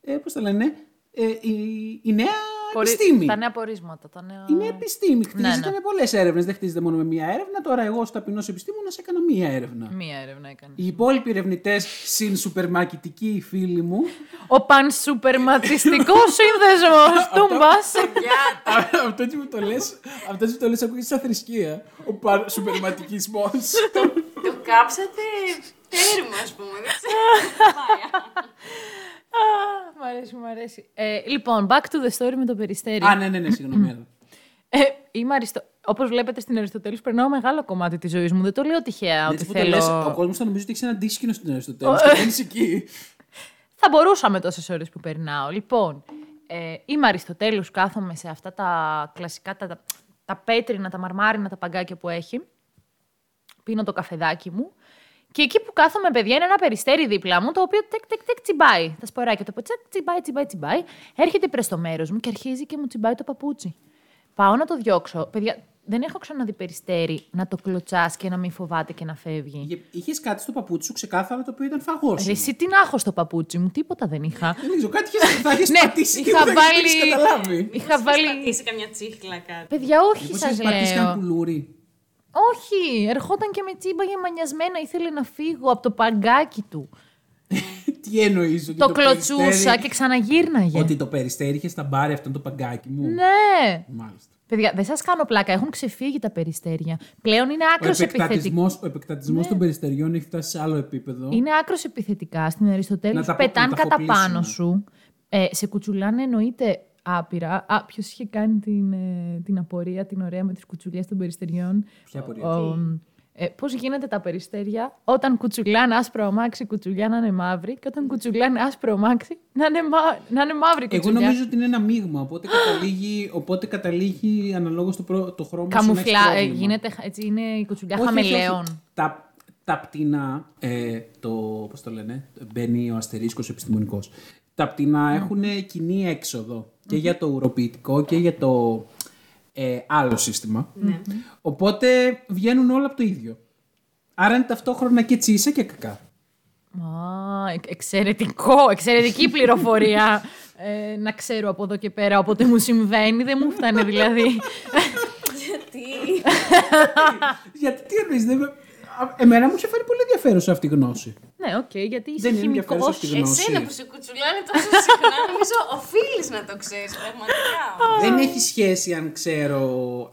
Ε, Πώς τα λένε, ε, η, η νέα Πορι- επιστήμη. Τα νέα πορίσματα. Τα νέα... Είναι επιστήμη. Χτίζεται ναι. με πολλές έρευνες. Δεν χτίζεται μόνο με μία έρευνα. Τώρα, εγώ, ως ταπεινός επιστήμονας, έκανα μία έρευνα. Μία έρευνα έκανε. Οι υπόλοιποι ερευνητές, συν σουπερμακητικοί φίλοι μου, Ο πανσουπερματιστικός σύνδεσμος Τούμπα. αυτό έτσι που το λες, αυτό έτσι που το λες, ακούγεται σαν θρησκεία. Ο πα- σουπερματικισμό. Το κάψατε τέρμα, ας πούμε. Δεν ξέρω. Μ' αρέσει, μ' αρέσει. Ε, λοιπόν, back to the story με το περιστέρι. Α, ναι, ναι, ναι, συγγνώμη. έλα. Ε, είμαι αριστο... Όπως βλέπετε στην Αριστοτέλη, περνάω μεγάλο κομμάτι της ζωής μου. Δεν το λέω τυχαία ότι Έτσι που το θέλω. λες, ο κόσμος θα νομίζει ότι έχει ένα αντίσκηνο στην Αριστοτέλη. Και δεν είσαι εκεί. Θα μπορούσα με τόσες ώρες που περνάω. Λοιπόν, ε, είμαι Αριστοτέλους, κάθομαι σε αυτά τα κλασικά, τα, τα, τα πέτρινα, τα μαρμάρινα, τα παγκάκια που έχει. Πίνω το καφεδάκι μου. Και εκεί που κάθομαι, παιδιά, είναι ένα περιστέρι δίπλα μου, το οποίο τεκ, τεκ, τεκ, τσιμπάει. Τα σποράκια το τσεκ, τσιμπάει, τσιμπάει, τσιμπάει. Έρχεται προ το μέρος μου και αρχίζει και μου τσιμπάει το παπούτσι. Πάω να το διώξω. Παιδιά, δεν έχω ξαναδεί περιστέρι να το κλωτσάς και να μην φοβάται και να φεύγει. Είχες κάτι στο παπούτσι σου ξεκάθαρα το οποίο ήταν φαγός. Ρε, εσύ τι να έχω στο παπούτσι μου, τίποτα δεν είχα. Δεν ξέρω, κάτι είχες- θα έχει Ναι, πατήσει και είχα δεν θα βάλει- έχεις καταλάβει. Είχα βάλει. Πατήσει καμιά τσίχλα κάτι. Παιδιά, όχι Μήπως σας έχεις πατήσει ένα λέω. Πουλούρι. Όχι, ερχόταν και με τσίμπαγε μανιασμένα, ήθελε να φύγω από το παγκάκι του. Τι εννοείς, ότι Το κλωτσούσα περιστέρι- και ξαναγύρναγε. Ότι το περιστέρι είχε στα μπάρι αυτό το παγκάκι μου. Ναι. Μάλιστα. Παιδιά, δεν σας κάνω πλάκα, έχουν ξεφύγει τα περιστέρια. Πλέον είναι Ο άκρος επιθετικά. επεκτατισμός, ο επεκτατισμός των περιστεριών έχει φτάσει σε άλλο επίπεδο. Είναι άκρος επιθετικά. Στην Αριστοτέλη Να σου τα- πετάνε να τα κατά αφοπλίσουμε. πάνω σου. Ε, σε κουτσουλάνε εννοείται άπειρα. Α, ποιος είχε κάνει την, ε, την απορία, την ωραία με τις κουτσουλιές των περιστεριών; Ποια απορία; Ο, ε, Πώς γίνεται τα περιστέρια; Όταν κουτσουλάνε άσπρο αμάξι, κουτσουλιά να είναι μαύρη, και όταν κουτσουλάνε άσπρο αμάξι, να είναι, μα... να είναι μαύρη Εγώ κουτσουλιά. νομίζω ότι είναι ένα μείγμα, οπότε καταλήγει, οπότε καταλήγει αναλόγως το, προ, το χρώμα σου να έχεις Καμουφλά, ε, πρόβλημα. γίνεται, έτσι είναι η κουτσουλιά Όχι, όχι, όχι. χαμελέων. Τα, τα πτηνά, ε, το, πώς το λένε, μπαίνει ο αστερίσκος επιστημονικός. Τα πτηνά έχουν κοινή έξοδο και για το ουροποιητικό και για το ε, άλλο σύστημα. Οπότε βγαίνουν όλα από το ίδιο. Άρα είναι ταυτόχρονα και τσίσα και κακά. Α, εξ- εξαιρετικό, εξαιρετική πληροφορία. Ε, να ξέρω από εδώ και πέρα, όποτε μου συμβαίνει, δεν μου φτάνει δηλαδή. Γιατί; Γιατί τι εννοείς, δεν... με- Α, Εμένα μου είχε φέρει πολύ ενδιαφέρουσα αυτή η γνώση. ναι, οκ, γιατί είσαι Δεν είναι χημικός. ενδιαφέρουσα αυτή η γνώση. Εσένα που σε κουτσουλάνε τόσο συχνά, νομίζω οφείλεις να το ξέρεις πραγματικά. Δεν έχει σχέση αν ξέρω,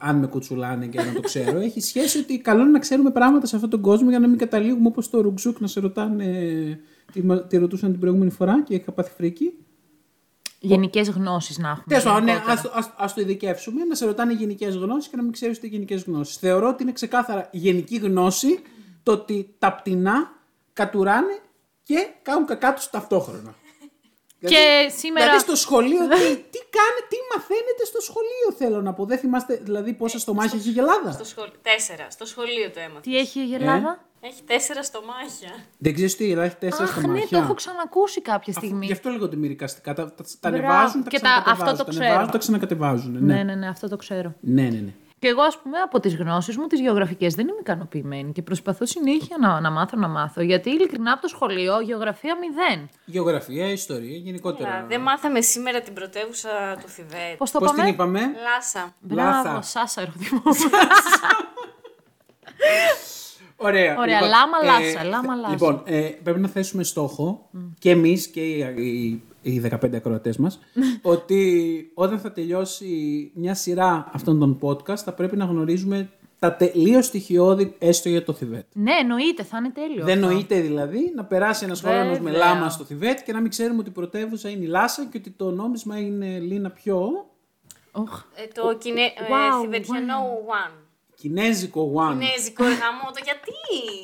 αν με κουτσουλάνε και να το ξέρω. έχει σχέση ότι καλό είναι να ξέρουμε πράγματα σε αυτόν τον κόσμο για να μην καταλήγουμε όπως το Ρουκ Ζουκ να σε ρωτάνε. Τι, μα- τι ρωτούσαν την προηγούμενη φορά και είχα πάθει φρίκι. Γενικές γνώσεις να έχουμε. Τέλος πάντων, ναι, γενικότερα. ας, το- ας, ας το ειδικεύσουμε, να σε ρωτάνε γενικές γνώσεις και να μην ξέρεις ούτε γενικές γνώσεις. Θεωρώ ότι είναι ξεκάθαρα γενική γνώση το ότι τα πτηνά κατουράνε και κάνουν κακά τους ταυτόχρονα. Και σήμερα. Δηλαδή στο σχολείο, τι, τι κάνετε, τι μαθαίνετε στο σχολείο, θέλω να πω. Δεν θυμάστε δηλαδή πόσα στομάχια έχει η Ελλάδα. Στο σχολείο. Τέσσερα. Στο σχολείο το έμαθα. Τι έχει η Ελλάδα. Έχει τέσσερα στομάχια. Δεν ξέρεις τι η Ελλάδα έχει τέσσερα Αχ, ναι, στομάχια. το έχω ξανακούσει κάποια Αφού- στιγμή. Γι' αυτό λέγονται μυρικαστικά. Τα, τα, τα Μπράβο. ανεβάζουν, τα Και τα- ξανακατεβάζουν. αυτό το τα ξέρω. ανεβάζουν, τα ξανακατεβάζουν. Ναι, Ναι, ναι, ναι, αυτό το ξέρω. ναι. ναι, ναι. Και εγώ, ας πούμε, από τις γνώσεις μου, τις γεωγραφικές, δεν είμαι ικανοποιημένη και προσπαθώ συνέχεια να, να μάθω, να μάθω. Γιατί ειλικρινά από το σχολείο, γεωγραφία μηδέν. Γεωγραφία, ιστορία, γενικότερα. Καλά, Δεν μάθαμε σήμερα την πρωτεύουσα του Θιβέτ. Πώς το Πώς την πάμε; είπαμε; Λάσα. Μπράβο, Λάθα. Σάσα, ερωτημό. Ωραία. Ωραία, λάμα λάσα, λάμα λάσα. Λοιπόν, ε, πρέπει να θέσουμε στόχο και εμείς και οι, οι, οι 15 ακροατές μας ότι όταν θα τελειώσει μια σειρά αυτών των podcast θα πρέπει να γνωρίζουμε τα τελείως στοιχειώδη έστω για το Θιβέτ. ναι, εννοείται, θα είναι τέλειο. Δεν αυτό. νοείται δηλαδή να περάσει ένας χρόνος με Βέβαια. λάμα στο Θιβέτ και να μην ξέρουμε ότι η πρωτεύουσα είναι η Λάσα και ότι το νόμισμα είναι Λίνα πιο. Οχ. Ε, το κινε... Wow, ε, Θιβετιανό One. Κινέζικο one. Κινέζικο ρε γαμώτο, γιατί;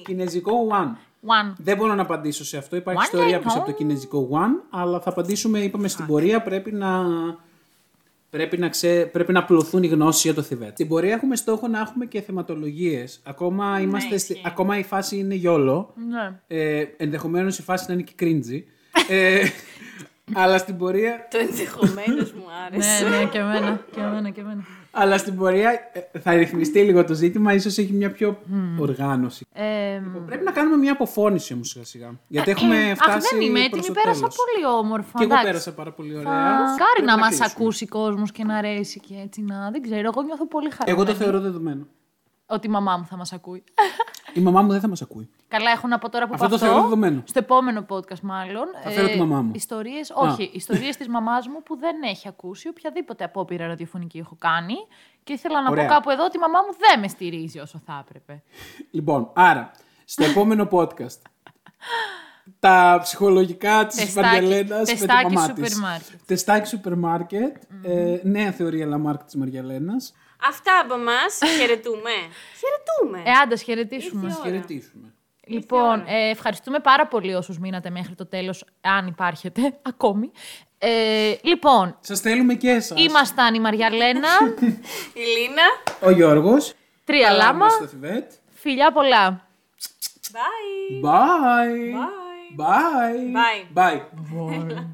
Κινέζικο one. One. Δεν μπορώ να απαντήσω σε αυτό. Υπάρχει One ιστορία day πίσω από το home. κινέζικο one, αλλά θα απαντήσουμε, είπαμε, στην πορεία πρέπει να, πρέπει να, ξέ, πρέπει να απλωθούν οι γνώσεις για το Θιβέτ. Στην πορεία έχουμε στόχο να έχουμε και θεματολογίες. Ακόμα, είμαστε στη- ισχύει. ακόμα η φάση είναι γιόλο. Ναι. Ε, Ενδεχομένως η φάση να είναι και cringy. ε, αλλά στην πορεία Το ενδεχομένως μου άρεσε. ναι, ναι, και εμένα. Και εμένα, και εμένα. Αλλά στην πορεία ε, θα ρυθμιστεί λίγο το ζήτημα, ίσως έχει μια πιο οργάνωση. Ε, Πρέπει να κάνουμε μια αποφώνηση όμως σιγά σιγά. Γιατί έχουμε αχ, φτάσει. δεν είμαι προς έτοιμη, το πέρασα τέλος. πολύ όμορφα. Και εγώ εντάξει. πέρασα πάρα πολύ ωραία. Μακάρι Πρέπει να μας κλείσουμε. ακούσει κόσμος και να αρέσει και έτσι να. Δεν ξέρω, εγώ νιώθω πολύ χαρά. Εγώ το θεωρώ δεδομένο. Ότι η μαμά μου θα μας ακούει. Η μαμά μου δεν θα μας ακούει. Καλά, έχω να πω τώρα που Αυτό πω το θεωρώ δεδομένο. Στο επόμενο podcast, μάλλον. Θα φέρω τη μαμά μου. Ιστορίες, όχι, ιστορίες της μαμάς μου που δεν έχει ακούσει οποιαδήποτε απόπειρα ραδιοφωνική έχω κάνει. Και ήθελα να Ωραία. πω κάπου εδώ ότι η μαμά μου δεν με στηρίζει όσο θα έπρεπε. Λοιπόν, άρα, στο επόμενο podcast. τα ψυχολογικά της Τεστάκι- Μαριαλένα με τη τεστάκι μαμά σούπερ της. μάρκετ. Τεστάκι σούπερ μάρκετ. Ε, νέα θεωρία Λαμάρκ της Μαριαλένα. Αυτά από εμάς. Χαιρετούμε. Χαιρετούμε. Ε, άντε, χαιρετήσουμε. Ήρθε η ώρα. Χαιρετήσουμε. Λοιπόν, ε, ευχαριστούμε πάρα πολύ όσους μείνατε μέχρι το τέλος, αν υπάρχετε ακόμη. Ε, λοιπόν, Σας θέλουμε και εσάς. ήμασταν η Μαριαλένα, Η Λίνα. Ο Γιώργος. τρία λάμα, Στο Θιβέτ. φιλιά πολλά. Bye. Bye. Bye. Bye. Bye. Bye.